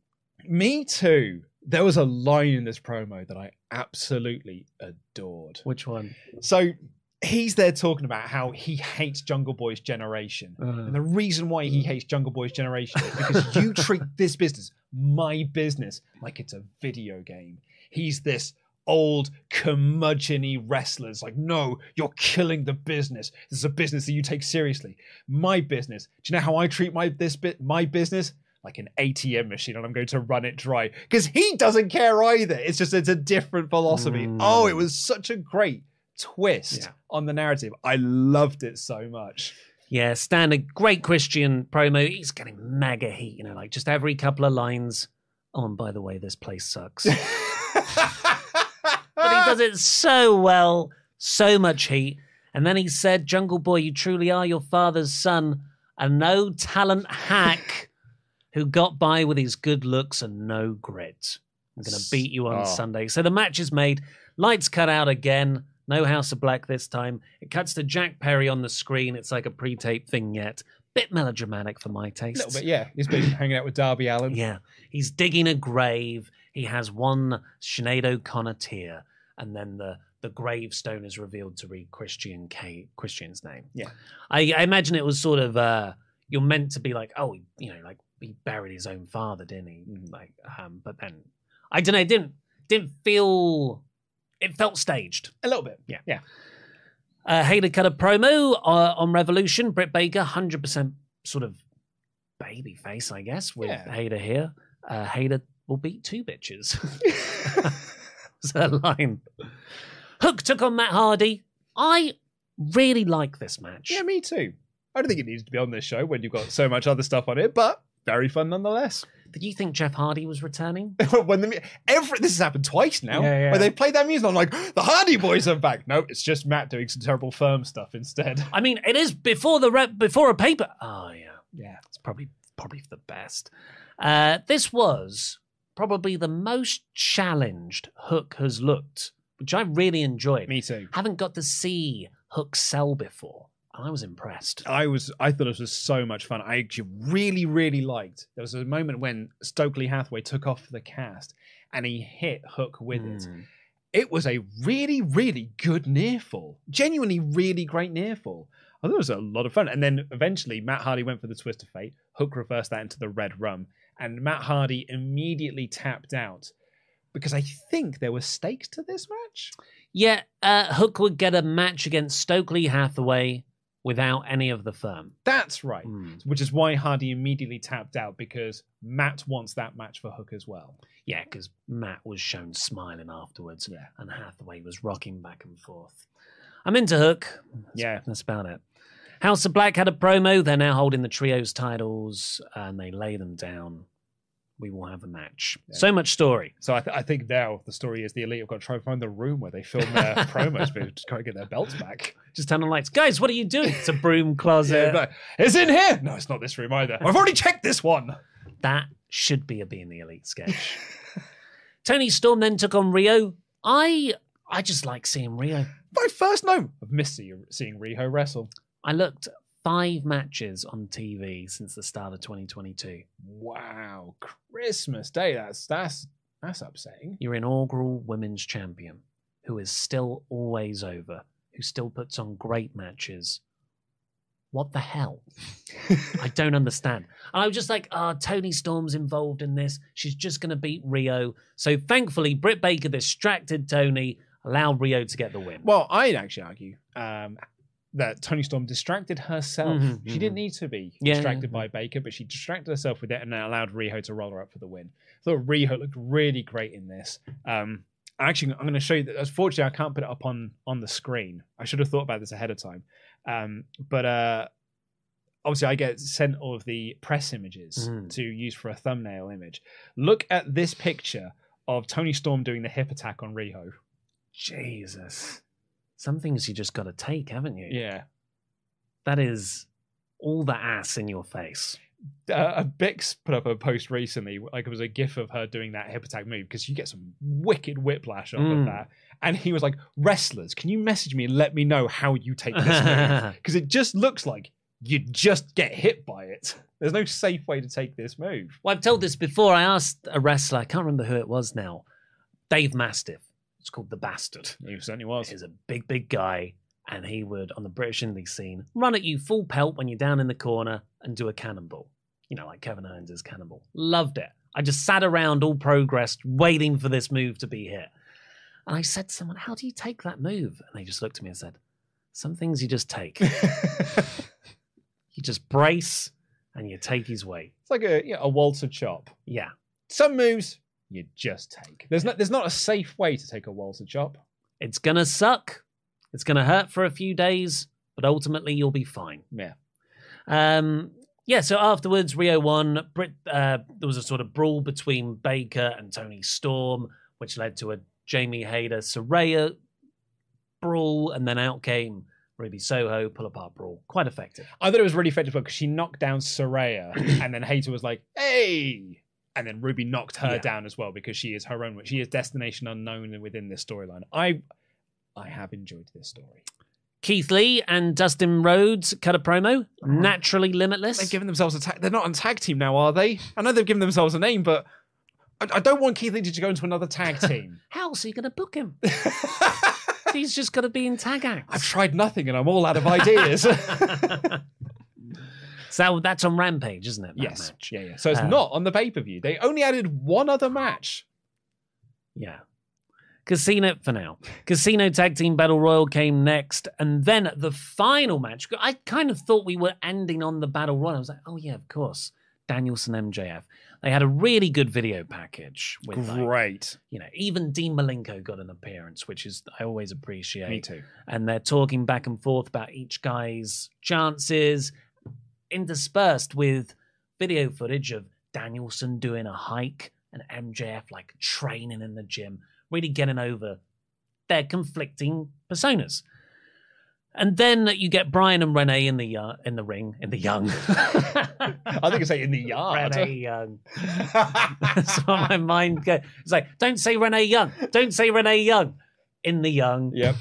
B: Me too. There was a line in this promo that I absolutely adored.
A: Which one?
B: So he's there talking about how he hates Jungle Boy's generation. Uh-huh. And the reason why he hates Jungle Boy's generation is because you treat this business, my business, like it's a video game. He's this old curmudgeon wrestlers like no you're killing the business this is a business that you take seriously my business do you know how i treat my this bit my business like an atm machine and i'm going to run it dry because he doesn't care either it's just it's a different philosophy
A: Mm.
B: oh it was such a great twist
A: Yeah.
B: on the narrative i loved it so much
A: Yeah, standard great Christian promo. He's getting mega heat, you know, like just every couple of lines. Oh, and by the way, this place sucks. but he does it so well, so much heat. And then he said, Jungle Boy, you truly are your father's son, a no talent hack who got by with his good looks and no grit. I'm going to beat you on
B: Oh.
A: Sunday. So the match is made. Lights cut out again. No House of Black this time. It cuts to Jack Perry on the screen. It's like a pre taped vignette. Bit melodramatic for my
B: a
A: taste.
B: little bit yeah he's been hanging out with darby allin
A: Yeah. He's digging a grave. He has one Sinead O'Connor tear, and then the the gravestone is revealed to read Christian K Christian's name.
B: Yeah.
A: I, I imagine it was sort of uh you're meant to be like, oh, you know, like he buried his own father, didn't he? Like, um, but then I don't know, it didn't didn't feel it felt staged.
B: a little bit
A: Yeah.
B: yeah
A: Uh, cut a promo uh, on Revolution. Britt Baker, 100% sort of baby face, I guess, with
B: Yeah.
A: Hayter here. Uh, Hayter will beat two bitches. Was her line. Hook took on Matt Hardy. I really like this match.
B: Yeah, me too. I don't think it needs to be on this show when you've got so much other stuff on it, but very fun nonetheless.
A: Did you think Jeff Hardy was returning?
B: when the mu- every this has happened twice now,
A: Yeah, yeah.
B: where they played that music, I'm like, the Hardy Boys are back. No, it's just Matt doing some terrible firm stuff instead.
A: I mean, it is before the rep, before a paper. Oh yeah,
B: Yeah,
A: it's probably probably for the best. Uh, this was probably the most challenged Hook has looked, which I really enjoyed.
B: me too.
A: Haven't got to see Hook sell before, and I was impressed.
B: I was I thought it was so much fun. I actually really, really liked. There was a moment when Stokely Hathaway took off the cast and he hit Hook with it.
A: Mm.
B: It was a really, really good near fall. Genuinely really great near fall. I thought it was a lot of fun. And then eventually Matt Hardy went for the twist of fate. Hook reversed that into the red rum. And Matt Hardy immediately tapped out. Because I think there were stakes to this match.
A: Yeah, uh, Hook would get a match against Stokely Hathaway without any of the firm.
B: That's right.
A: Mm.
B: Which is why Hardy immediately tapped out because Matt wants that match for Hook as well.
A: Yeah, because Matt was shown smiling afterwards,
B: Yeah.
A: and Hathaway was rocking back and forth. I'm into Hook. That's,
B: Yeah.
A: that's about it. House of Black had a promo. They're now holding the trios titles, and they lay them down. We will have a match.
B: Yeah.
A: So much story.
B: So I, th- I think now the story is the elite have got to try and find the room where they film their promos, but just to get their belts back.
A: Just turn on lights, guys. What are you doing? It's a broom closet.
B: Yeah, it's in here. No, it's not this room either. I've already checked this one.
A: That should be a Being the Elite sketch. Toni Storm then took on Riho. I I just like seeing Riho.
B: My first note. I've missed seeing Riho wrestle.
A: I looked five matches on TV since the start of 2022.
B: Wow, Christmas Day. That's that's that's upsetting.
A: Your inaugural women's champion, who is still always over, who still puts on great matches. what the hell? I don't understand. And I was just like, oh, Toni Storm's involved in this. She's just going to beat Riho. So thankfully, Britt Baker distracted Toni, allowed Riho to get the win.
B: Well, I'd actually argue um, that Toni Storm distracted herself.
A: Mhm,
B: she didn't need to be
A: Yeah,
B: distracted
A: yeah,
B: by Baker, but she distracted herself with it and then allowed Riho to roll her up for the win. I thought Riho looked really great in this. Um, actually, I'm going to show you that. Unfortunately, I can't put it up on on the screen. I should have thought about this ahead of time. Um, but uh, obviously, I get sent all of the press images
A: Mm.
B: to use for a thumbnail image. Look at this picture of Toni Storm doing the hip attack on Riho.
A: Jesus. Some things you just got to take, haven't you?
B: Yeah.
A: That is all the ass in your face.
B: uh, Bix put up a post recently, like it was a gif of her doing that hip attack move because you get some wicked whiplash off
A: Mm.
B: of that. And he was like, "Wrestlers, can you message me and let me know how you take this move? Because it just looks like you just get hit by it. There's no safe way to take this move."
A: Well, I've told this before. I asked a wrestler, I can't remember who it was now, Dave Mastiff. It's called The Bastard.
B: He certainly was.
A: He's a big, big guy, and he would, on the British Indie scene, run at you full pelt when you're down in the corner and do a cannonball. You know, like Kevin Owens' cannonball. Loved it. I just sat around all progressed, waiting for this move to be hit. And I said to someone, How do you take that move? And they just looked at me and said, Some things you just take. you just brace and you take his weight.
B: It's like a you know, a waltzer chop.
A: Yeah.
B: Some moves you just take. There's not there's not a safe way to take a waltzer chop.
A: It's going to suck. It's going to hurt for a few days, but ultimately you'll be fine.
B: Yeah.
A: Um, yeah, so afterwards, Riho won. Britt, uh, there was a sort of brawl between Baker and Toni Storm, which led to a Jamie Hayter Saraya brawl, and then out came Ruby Soho pull apart brawl. Quite effective.
B: I thought it was really effective because she knocked down Saraya, and then Hayter was like, "Hey!" And then Ruby knocked her
A: Yeah.
B: down as well because she is her own. She is destination unknown within this storyline. I, I have enjoyed this story.
A: Keith Lee and Dustin Rhodes cut a promo. Mm. Naturally limitless.
B: They've given themselves a tag. They're not on tag team now, are they? I know they've given themselves a name, but I, I don't want Keith Lee to go into another tag team.
A: How else are you going to book him? He's just got to be in tag acts.
B: I've tried nothing, and I'm all out of ideas.
A: so that's on Rampage, isn't it?
B: yes,
A: match?
B: yeah, yeah. So it's
A: Uh,
B: not on the pay per view. They only added one other match.
A: Yeah. Casino for now. Casino Tag Team Battle Royal came next, and then the final match. I kind of thought we were ending on the Battle Royal. I was like, oh yeah, of course. Danielson MJF. They had a really good video package with like,
B: Great.
A: you know, even Dean Malenko got an appearance, which is I always appreciate.
B: Me too.
A: And they're talking back and forth about each guy's chances, interspersed with video footage of Danielson doing a hike and MJF like training in the gym, really getting over their conflicting personas. And then you get Brian and Renee in the uh, in the ring in the young.
B: I think I say in the yard.
A: Renee Young. That's what my mind goes. It's like, don't say Renee Young. Don't say Renee Young. In the young.
B: Yep.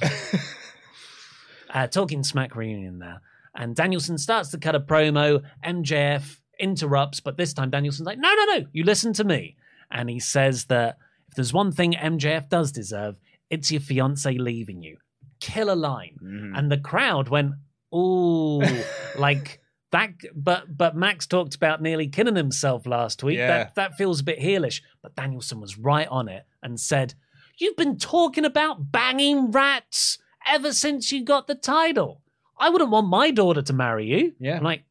A: Uh, talking smack reunion there. And Danielson starts to cut a promo. MJF interrupts, but this time Danielson's like, no, no, no, you listen to me. And he says that if there's one thing MJF does deserve, it's your fiance leaving you. Killer line.
B: Mm-hmm.
A: And the crowd went, ooh, like that. But but Max talked about nearly killing himself last week.
B: Yeah.
A: That that feels a bit heelish. But Danielson was right on it and said, "You've been talking about banging rats ever since you got the title. I wouldn't want my daughter to marry you."
B: Yeah.
A: I'm like,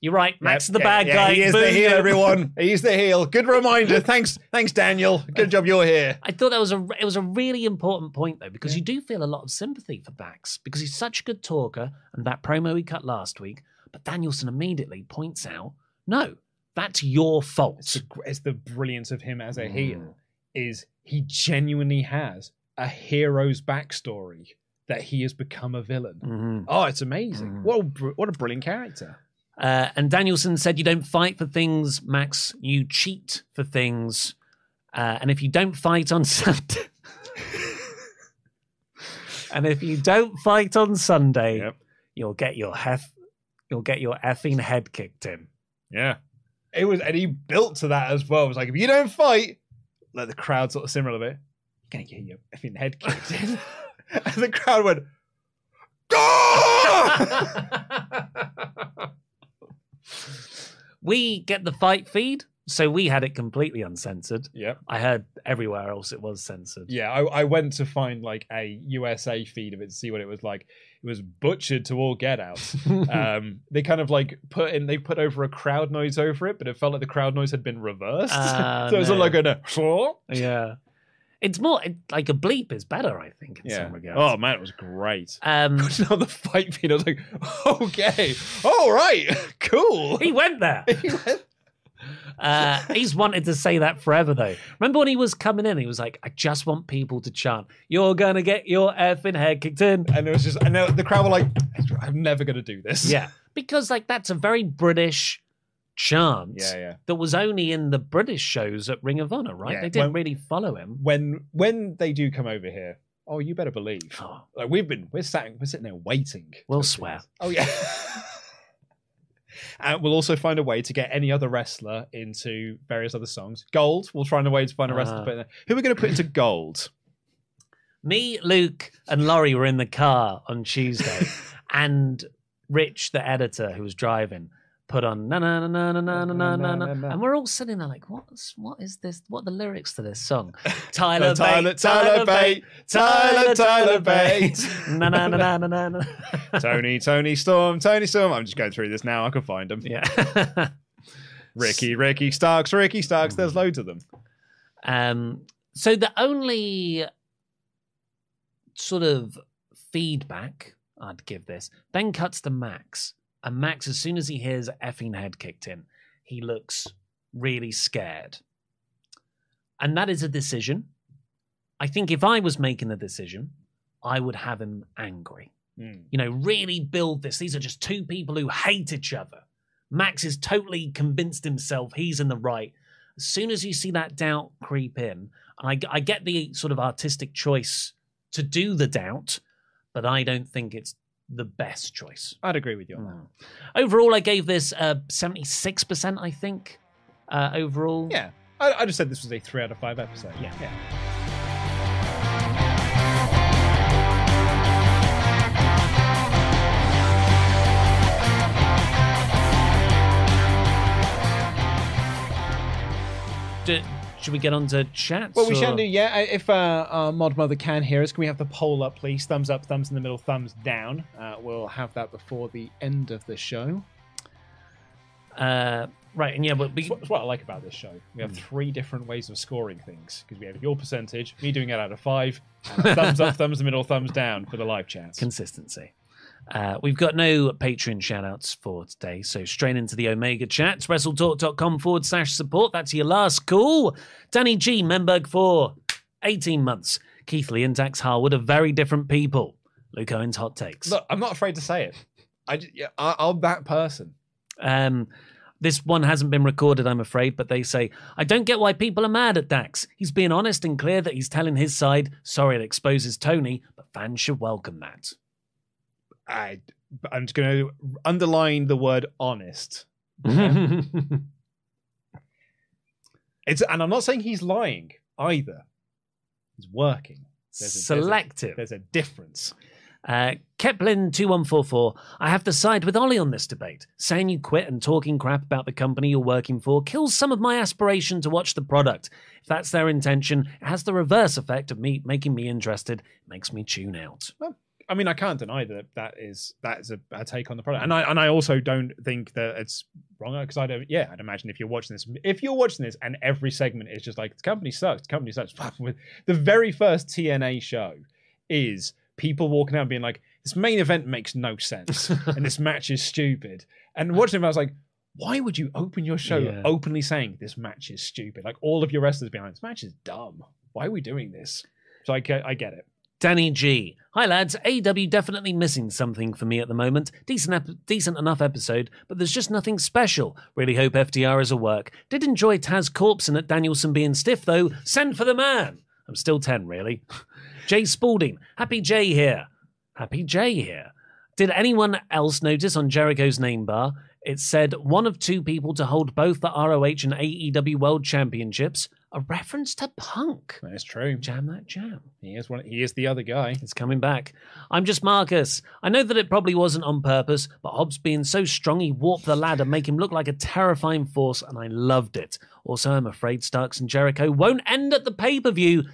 A: you're right. Max is
B: Yep,
A: the
B: yeah,
A: bad
B: yeah,
A: guy.
B: He is
A: Boo
B: the heel,
A: you."
B: everyone. He's the heel. Good reminder. thanks, thanks, Daniel. Good job you're here.
A: I thought that was a it was a really important point though because you do feel a lot of sympathy for Max because he's such a good talker and that promo he cut last week. But Danielson immediately points out, no, that's your fault.
B: It's the, it's the brilliance of him as a
A: Mm.
B: heel is he genuinely has a hero's backstory that he has become a villain.
A: Mhm.
B: Oh, it's amazing.
A: Mm.
B: What a, br- what a brilliant character.
A: Uh, and Danielson said, "You don't fight for things, Max. You cheat for things. Uh, and if you don't fight on Sunday, and if you don't fight on Sunday,
B: Yep.
A: you'll get your hef- you'll get your effing head kicked in."
B: Yeah. It was, and he built to that as well. It was like, if you don't fight, let the crowd sort of simmer a bit. You're gonna get your effing head kicked in. and the crowd went,
A: we get the fight feed, so we had it completely uncensored.
B: Yeah.
A: I heard everywhere else it was censored.
B: Yeah, I, I went to find like a USA feed of it to see what it was like. It was butchered to all get out. um, they kind of like put in, they put over a crowd noise over it, but it felt like the crowd noise had been reversed.
A: Ah,
B: so it was all like a
A: Yeah. It's more it, like a bleep is better, I think, in
B: yeah.
A: some regards.
B: Oh man, it was great.
A: Um,
B: on the fight feed, I was like, okay, all right, cool.
A: he went there. He went- Uh, he's wanted to say that forever, though. Remember when he was coming in? He was like, "I just want people to chant, you're gonna get your effing head kicked in."
B: And it was just, and the the crowd were like, I'm never gonna do this.
A: Yeah, because like that's a very British chant.
B: Yeah, yeah.
A: That was only in the British shows at Ring of Honor, right?
B: Yeah,
A: They didn't
B: when-
A: really follow him.
B: When when they do come over here, oh, you better believe.
A: Oh,
B: Like we've been, we're sitting, we're sitting there waiting.
A: We'll swear.
B: Oh yeah. and we'll also find a way to get any other wrestler into various other songs. Gold. We'll find a way to find a wrestler. To ah. put in there. Who are we going to put into gold?
A: me, Luke, and Laurie were in the car on Tuesday, and Rich, the editor who was driving, put on na na na na na na na na na, na, and we're all sitting there like, what's what is this? What are the lyrics to this song? Tyler,
B: Tyler,
A: Bate,
B: Tyler Bate, Tyler, Tyler Bate.
A: na na na na na na.
B: Toni, Toni Storm, Toni Storm. I'm just going through this now. I can find them.
A: Yeah.
B: Ricky, Ricky Starks, Ricky Starks. There's loads of them.
A: Um, so the only sort of feedback I'd give this, Ben cuts to Max, and Max, as soon as he hears effing head kicked in, he looks really scared. And that is a decision. I think if I was making the decision, I would have him angry.
B: Hmm.
A: You know, really build this. These are just two people who hate each other. Max is totally convinced himself he's in the right. As soon as you see that doubt creep in, I, I get the sort of artistic choice to do the doubt, but I don't think it's the best choice.
B: I'd agree with you on that.
A: Overall, I gave this uh, 76%, I think. Uh, overall.
B: Yeah. I, I just said this was a three out of five episode.
A: Yeah.
B: yeah.
A: Should we get on to chat?
B: Well, we
A: or-
B: shall do, yeah. Uh, If uh, our mod mother can hear us, can we have the poll up, please? Thumbs up, thumbs in the middle, thumbs down. Uh, we'll have that before the end of the show.
A: Uh, right, and yeah, but we,
B: That's what, I like about this show. We have three different ways of scoring things because we have your percentage, me doing it out of five, thumbs up, thumbs in the middle, thumbs down for the live chats.
A: consistency. Uh, we've got no Patreon shoutouts for today, so straight into the Omega chats. WrestleTalk.com forward slash support. That's your last call. Danny G, Memberg for 18 months. Keith Lee and Dax Harwood are very different people. Luke Owen's hot takes.
B: Look, I'm not afraid to say it. I, yeah, I, I'm that person.
A: Um, this one hasn't been recorded, I'm afraid, but they say, I don't get why people are mad at Dax. He's being honest and clear that he's telling his side. Sorry it exposes Tony, but fans should welcome that.
B: I, I'm just going to underline the word honest. It's, and I'm not saying he's lying either. He's working. There's a- there's a-
A: Selective.
B: There's a difference.
A: Uh, Keplin2144, I have to side with Ollie on this debate. Saying you quit and talking crap about the company you're working for kills some of my aspiration to watch the product. If that's their intention, it has the reverse effect of me making me interested. It makes me tune out.
B: I mean, I can't deny that that is that is a, a take on the product, and I and I also don't think that it's wrong because I don't. Yeah, I'd imagine if you're watching this, if you're watching this, and every segment is just like the company sucks, the company sucks. The very first TNA show is people walking out and being like, "This main event makes no sense, and this match is stupid." And watching it, I was like. Why would you open your show
A: Yeah.
B: openly saying this match is stupid? Like all of your wrestlers behind "This match is dumb. Why are we doing this?" So I I get it.
A: Danny G. Hi lads, AEW definitely missing something for me at the moment. Decent, ep- decent enough episode, but there's just nothing special. Really hope FTR is a work. Did enjoy Taz Corpse and at Danielson being stiff though. Send for the man. I'm still 10, really. Jay Spalding. Happy Jay here. Happy Jay here. Did anyone else notice on Jericho's name bar? It said one of two people to hold both the ROH and AEW World Championships. a reference to Punk.
B: That's true.
A: Jam that jam.
B: He is one. He is the other guy.
A: It's coming back. I'm just Marcus. I know that it probably wasn't on purpose, but Hobbs being so strong, he warped the ladder, make him look like a terrifying force, and I loved it. Also, I'm afraid Starks and Jericho won't end at the pay per view,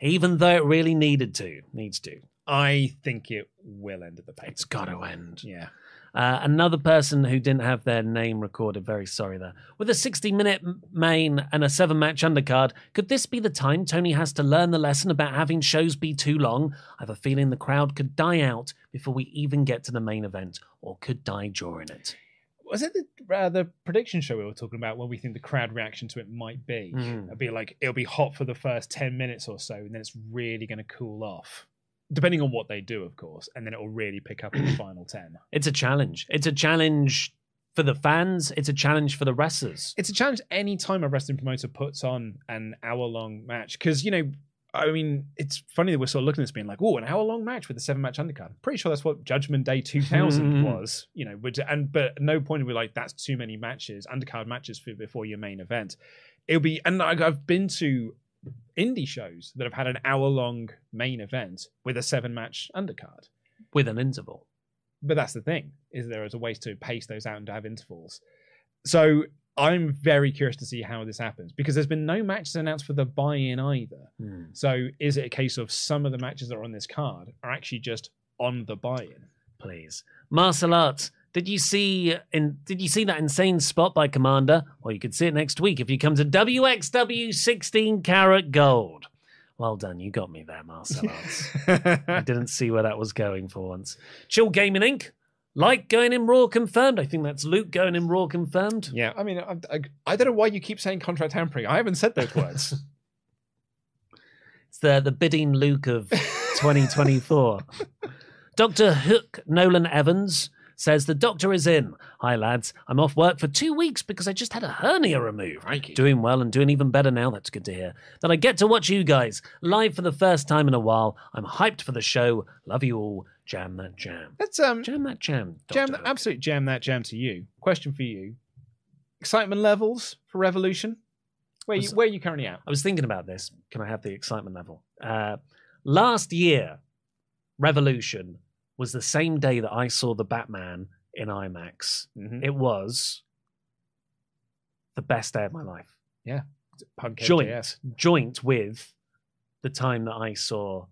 A: even though it really needed to. Needs to.
B: I think it will end at the paper.
A: It's got to end.
B: Yeah.
A: Uh, another person who didn't have their name recorded, very sorry there. With a 60 minute main and a seven match undercard, could this be the time Tony has to learn the lesson about having shows be too long? I have a feeling the crowd could die out before we even get to the main event, or could die during it.
B: Was it the, uh, the prediction show we were talking about where we think the crowd reaction to it might be?
A: Mhm.
B: It'll be like it'll be hot for the first ten minutes or so, and then it's really going to cool off, depending on what they do, of course, and then it will really pick up in the final ten.
A: It's a challenge. It's a challenge for the fans, it's a challenge for the wrestlers.
B: It's a challenge any time a wrestling promoter puts on an hour long match because you know. I mean, it's funny that we're sort of looking at this being like, oh, an hour long match with a seven match undercard. Pretty sure that's what Judgment Day 2000
A: Mhm.
B: was, you know, which, and but at no point are we like, that's too many matches, undercard matches for, before your main event. It'll be, and I've been to indie shows that have had an hour long main event with a seven match undercard.
A: With an interval.
B: But that's the thing, is there is a ways to pace those out and to have intervals. So I'm very curious to see how this happens because there's been no matches announced for the buy-in either.
A: Hmm.
B: So is it a case of some of the matches that are on this card are actually just on the buy-in?
A: please. Marcel Arts, did you see in did you see that insane spot by Komander? Well, you could see it next week if you come to WXW 16 Carat Gold. Well done, you got me there, Marcel Arts. I didn't see where that was going for once. Chill Gaming Inc. Like going in Raw confirmed. I think that's Luke going in Raw confirmed.
B: Yeah, I mean, I, I, I don't know why you keep saying contract tampering. I haven't said those words.
A: It's the the bidding Luke of 2024. Dr. Hook Nolan Evans says the doctor is in. Hi lads, I'm off work for two weeks because I just had a hernia removed. Doing well and doing even better now. That's good to hear. That I get to watch you guys live for the first time in a while. I'm hyped for the show. Love you all. Jam that jam.
B: Let's um
A: Jam that jam.
B: jam
A: Dr.
B: that,
A: Hook.
B: absolute jam that jam to you. Question for you: excitement levels for Revolution? Where you where are you currently at?
A: I was thinking about this. Can I have the excitement level? Uh, last year, Revolution was the same day that I saw the Batman in IMAX.
B: Mhm.
A: It was the best day of my life. Yeah.
B: Punk
A: Joint,
B: MJF.
A: joint with the time that I saw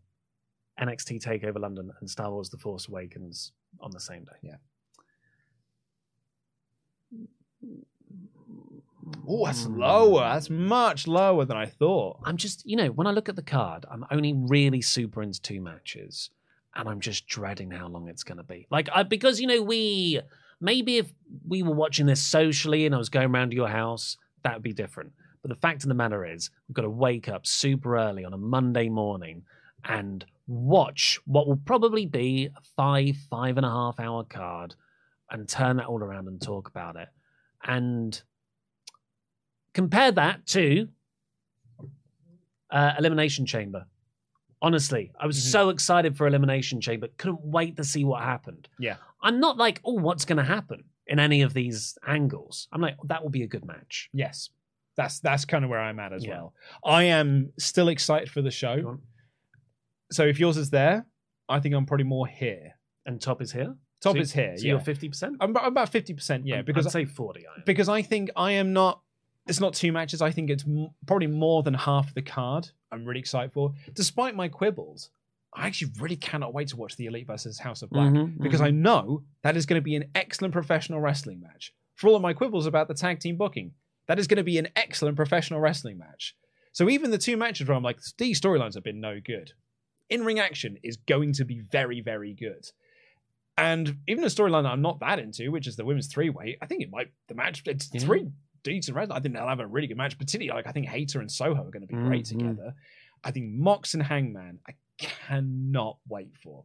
A: NXT Takeover London and Star Wars: The Force Awakens on the same day.
B: Yeah. Oh, that's lower. That's much lower than I thought.
A: I'm just, you know, when I look at the card, I'm only really super into two matches, and I'm just dreading how long it's going to be. Like, I, because you know, we maybe if we were watching this socially and I was going around to your house, that would be different. But the fact of the matter is, we've got to wake up super early on a Monday morning and watch what will probably be a five, five and a half hour card and turn that all around and talk about it. And compare that to uh, Elimination Chamber. Honestly, I was
B: Mhm.
A: so excited for Elimination Chamber, couldn't wait to see what happened.
B: Yeah.
A: I'm not like, oh, what's going to happen in any of these angles? I'm like, that will be a good match.
B: Yes. That's that's kind of where I'm at as
A: Yeah.
B: well. I am still excited for the show. So if yours is there, I think I'm probably more here.
A: And top is here.
B: Top
A: So-
B: is here.
A: So
B: yeah.
A: you're fifty percent.
B: I'm, I'm about fifty percent. Yeah, because
A: I'd say forty. I am.
B: because I think I am not. It's not two matches. I think it's m- probably more than half the card. I'm really excited for. Despite my quibbles, I actually really cannot wait to watch the Elite versus House of Black
A: Mhm,
B: because I know that is going to be an excellent professional wrestling match. For all of my quibbles about the tag team booking, that is going to be an excellent professional wrestling match. So even the two matches where I'm like, these storylines have been no good. In ring action is going to be very, very good. And even a storyline that I'm not that into, which is the women's three way, I think it might the match. It's
A: Yeah.
B: three decent wrestlers. I think they'll have a really good match. Particularly, like I think Hayter and Soho are going to be great
A: Mhm.
B: together. I think Mox and Hangman, I cannot wait for.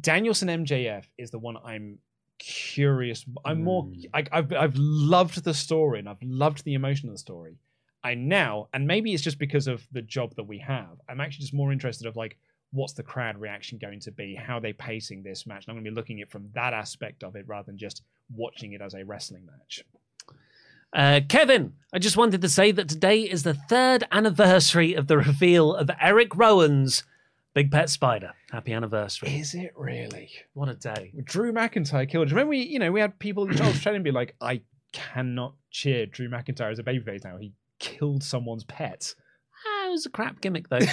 B: Danielson MJF is the one I'm curious. I'm more.
A: Mm.
B: I, I've I've loved the story and I've loved the emotion of the story. I now, and maybe it's just because of the job that we have. I'm actually just more interested of like what's the crowd reaction going to be, how are they pacing this match. And I'm going to be looking at it from that aspect of it rather than just watching it as a wrestling match.
A: Uh, Kevin, I just wanted to say that today is the third anniversary of the reveal of Eric Rowan's Big Pet Spider. Happy anniversary.
B: Is it really?
A: What a day.
B: Drew McIntyre killed. Remember, we, you know, we had people in Charles Training be like, I cannot cheer Drew McIntyre as a babyface now. He killed someone's pet.
A: Ah, it was a crap gimmick, though.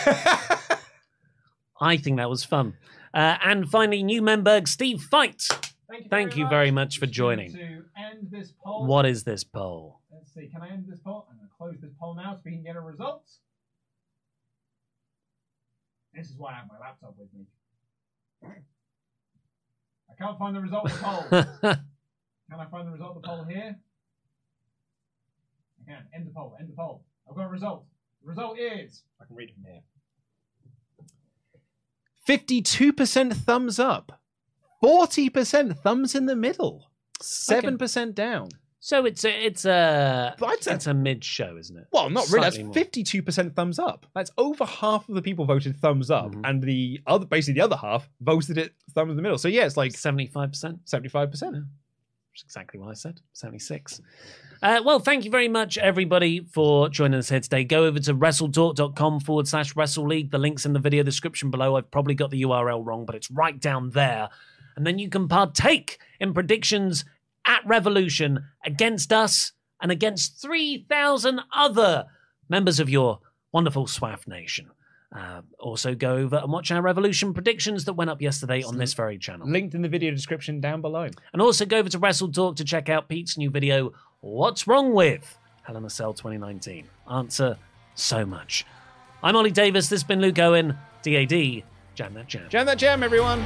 A: I think that was fun. Uh, and finally, new member Steve Fight. Thank you very much for joining.
B: End this poll.
A: What is this poll?
B: Let's see. Can I end this poll? I'm going to close this poll now so we can get a result. This is why I have my laptop with me. I can't find the result of the poll. Can I find the result of the poll here? I can. End the poll. End the poll. I've got a result. The result is. I can read it from here. 52% thumbs up, 40% thumbs in the middle, 7% down.
A: So it's a it's a
B: But I'd say-
A: it's a mid show, isn't it?
B: Well, not really.
A: Slightly more.
B: That's 52% thumbs up. That's over half of the people voted thumbs up,
A: Mhm.
B: and the other, basically the other half voted it thumbs in the middle. So yeah, it's like
A: seventy-five percent.
B: 75%.
A: Which is exactly what I said. 76. Uh, well, thank you very much, everybody, for joining us here today. Go over to wrestletalk.com forward slash wrestle league. The link's in the video description below. I've probably got the URL wrong, but it's right down there. And then you can partake in predictions at Revolution against us and against 3,000 other members of your wonderful SWAF Nation. Uh, also, go over and watch our Revolution predictions that went up yesterday on this very channel.
B: Linked in the video description down below.
A: And also go over to Wrestle Talk to check out Pete's new video, What's Wrong With Hell in a Cell 2019? Answer so much. I'm Ollie Davis, this has been Luke Owen, DAD, Jam That Jam.
B: Jam that jam, everyone.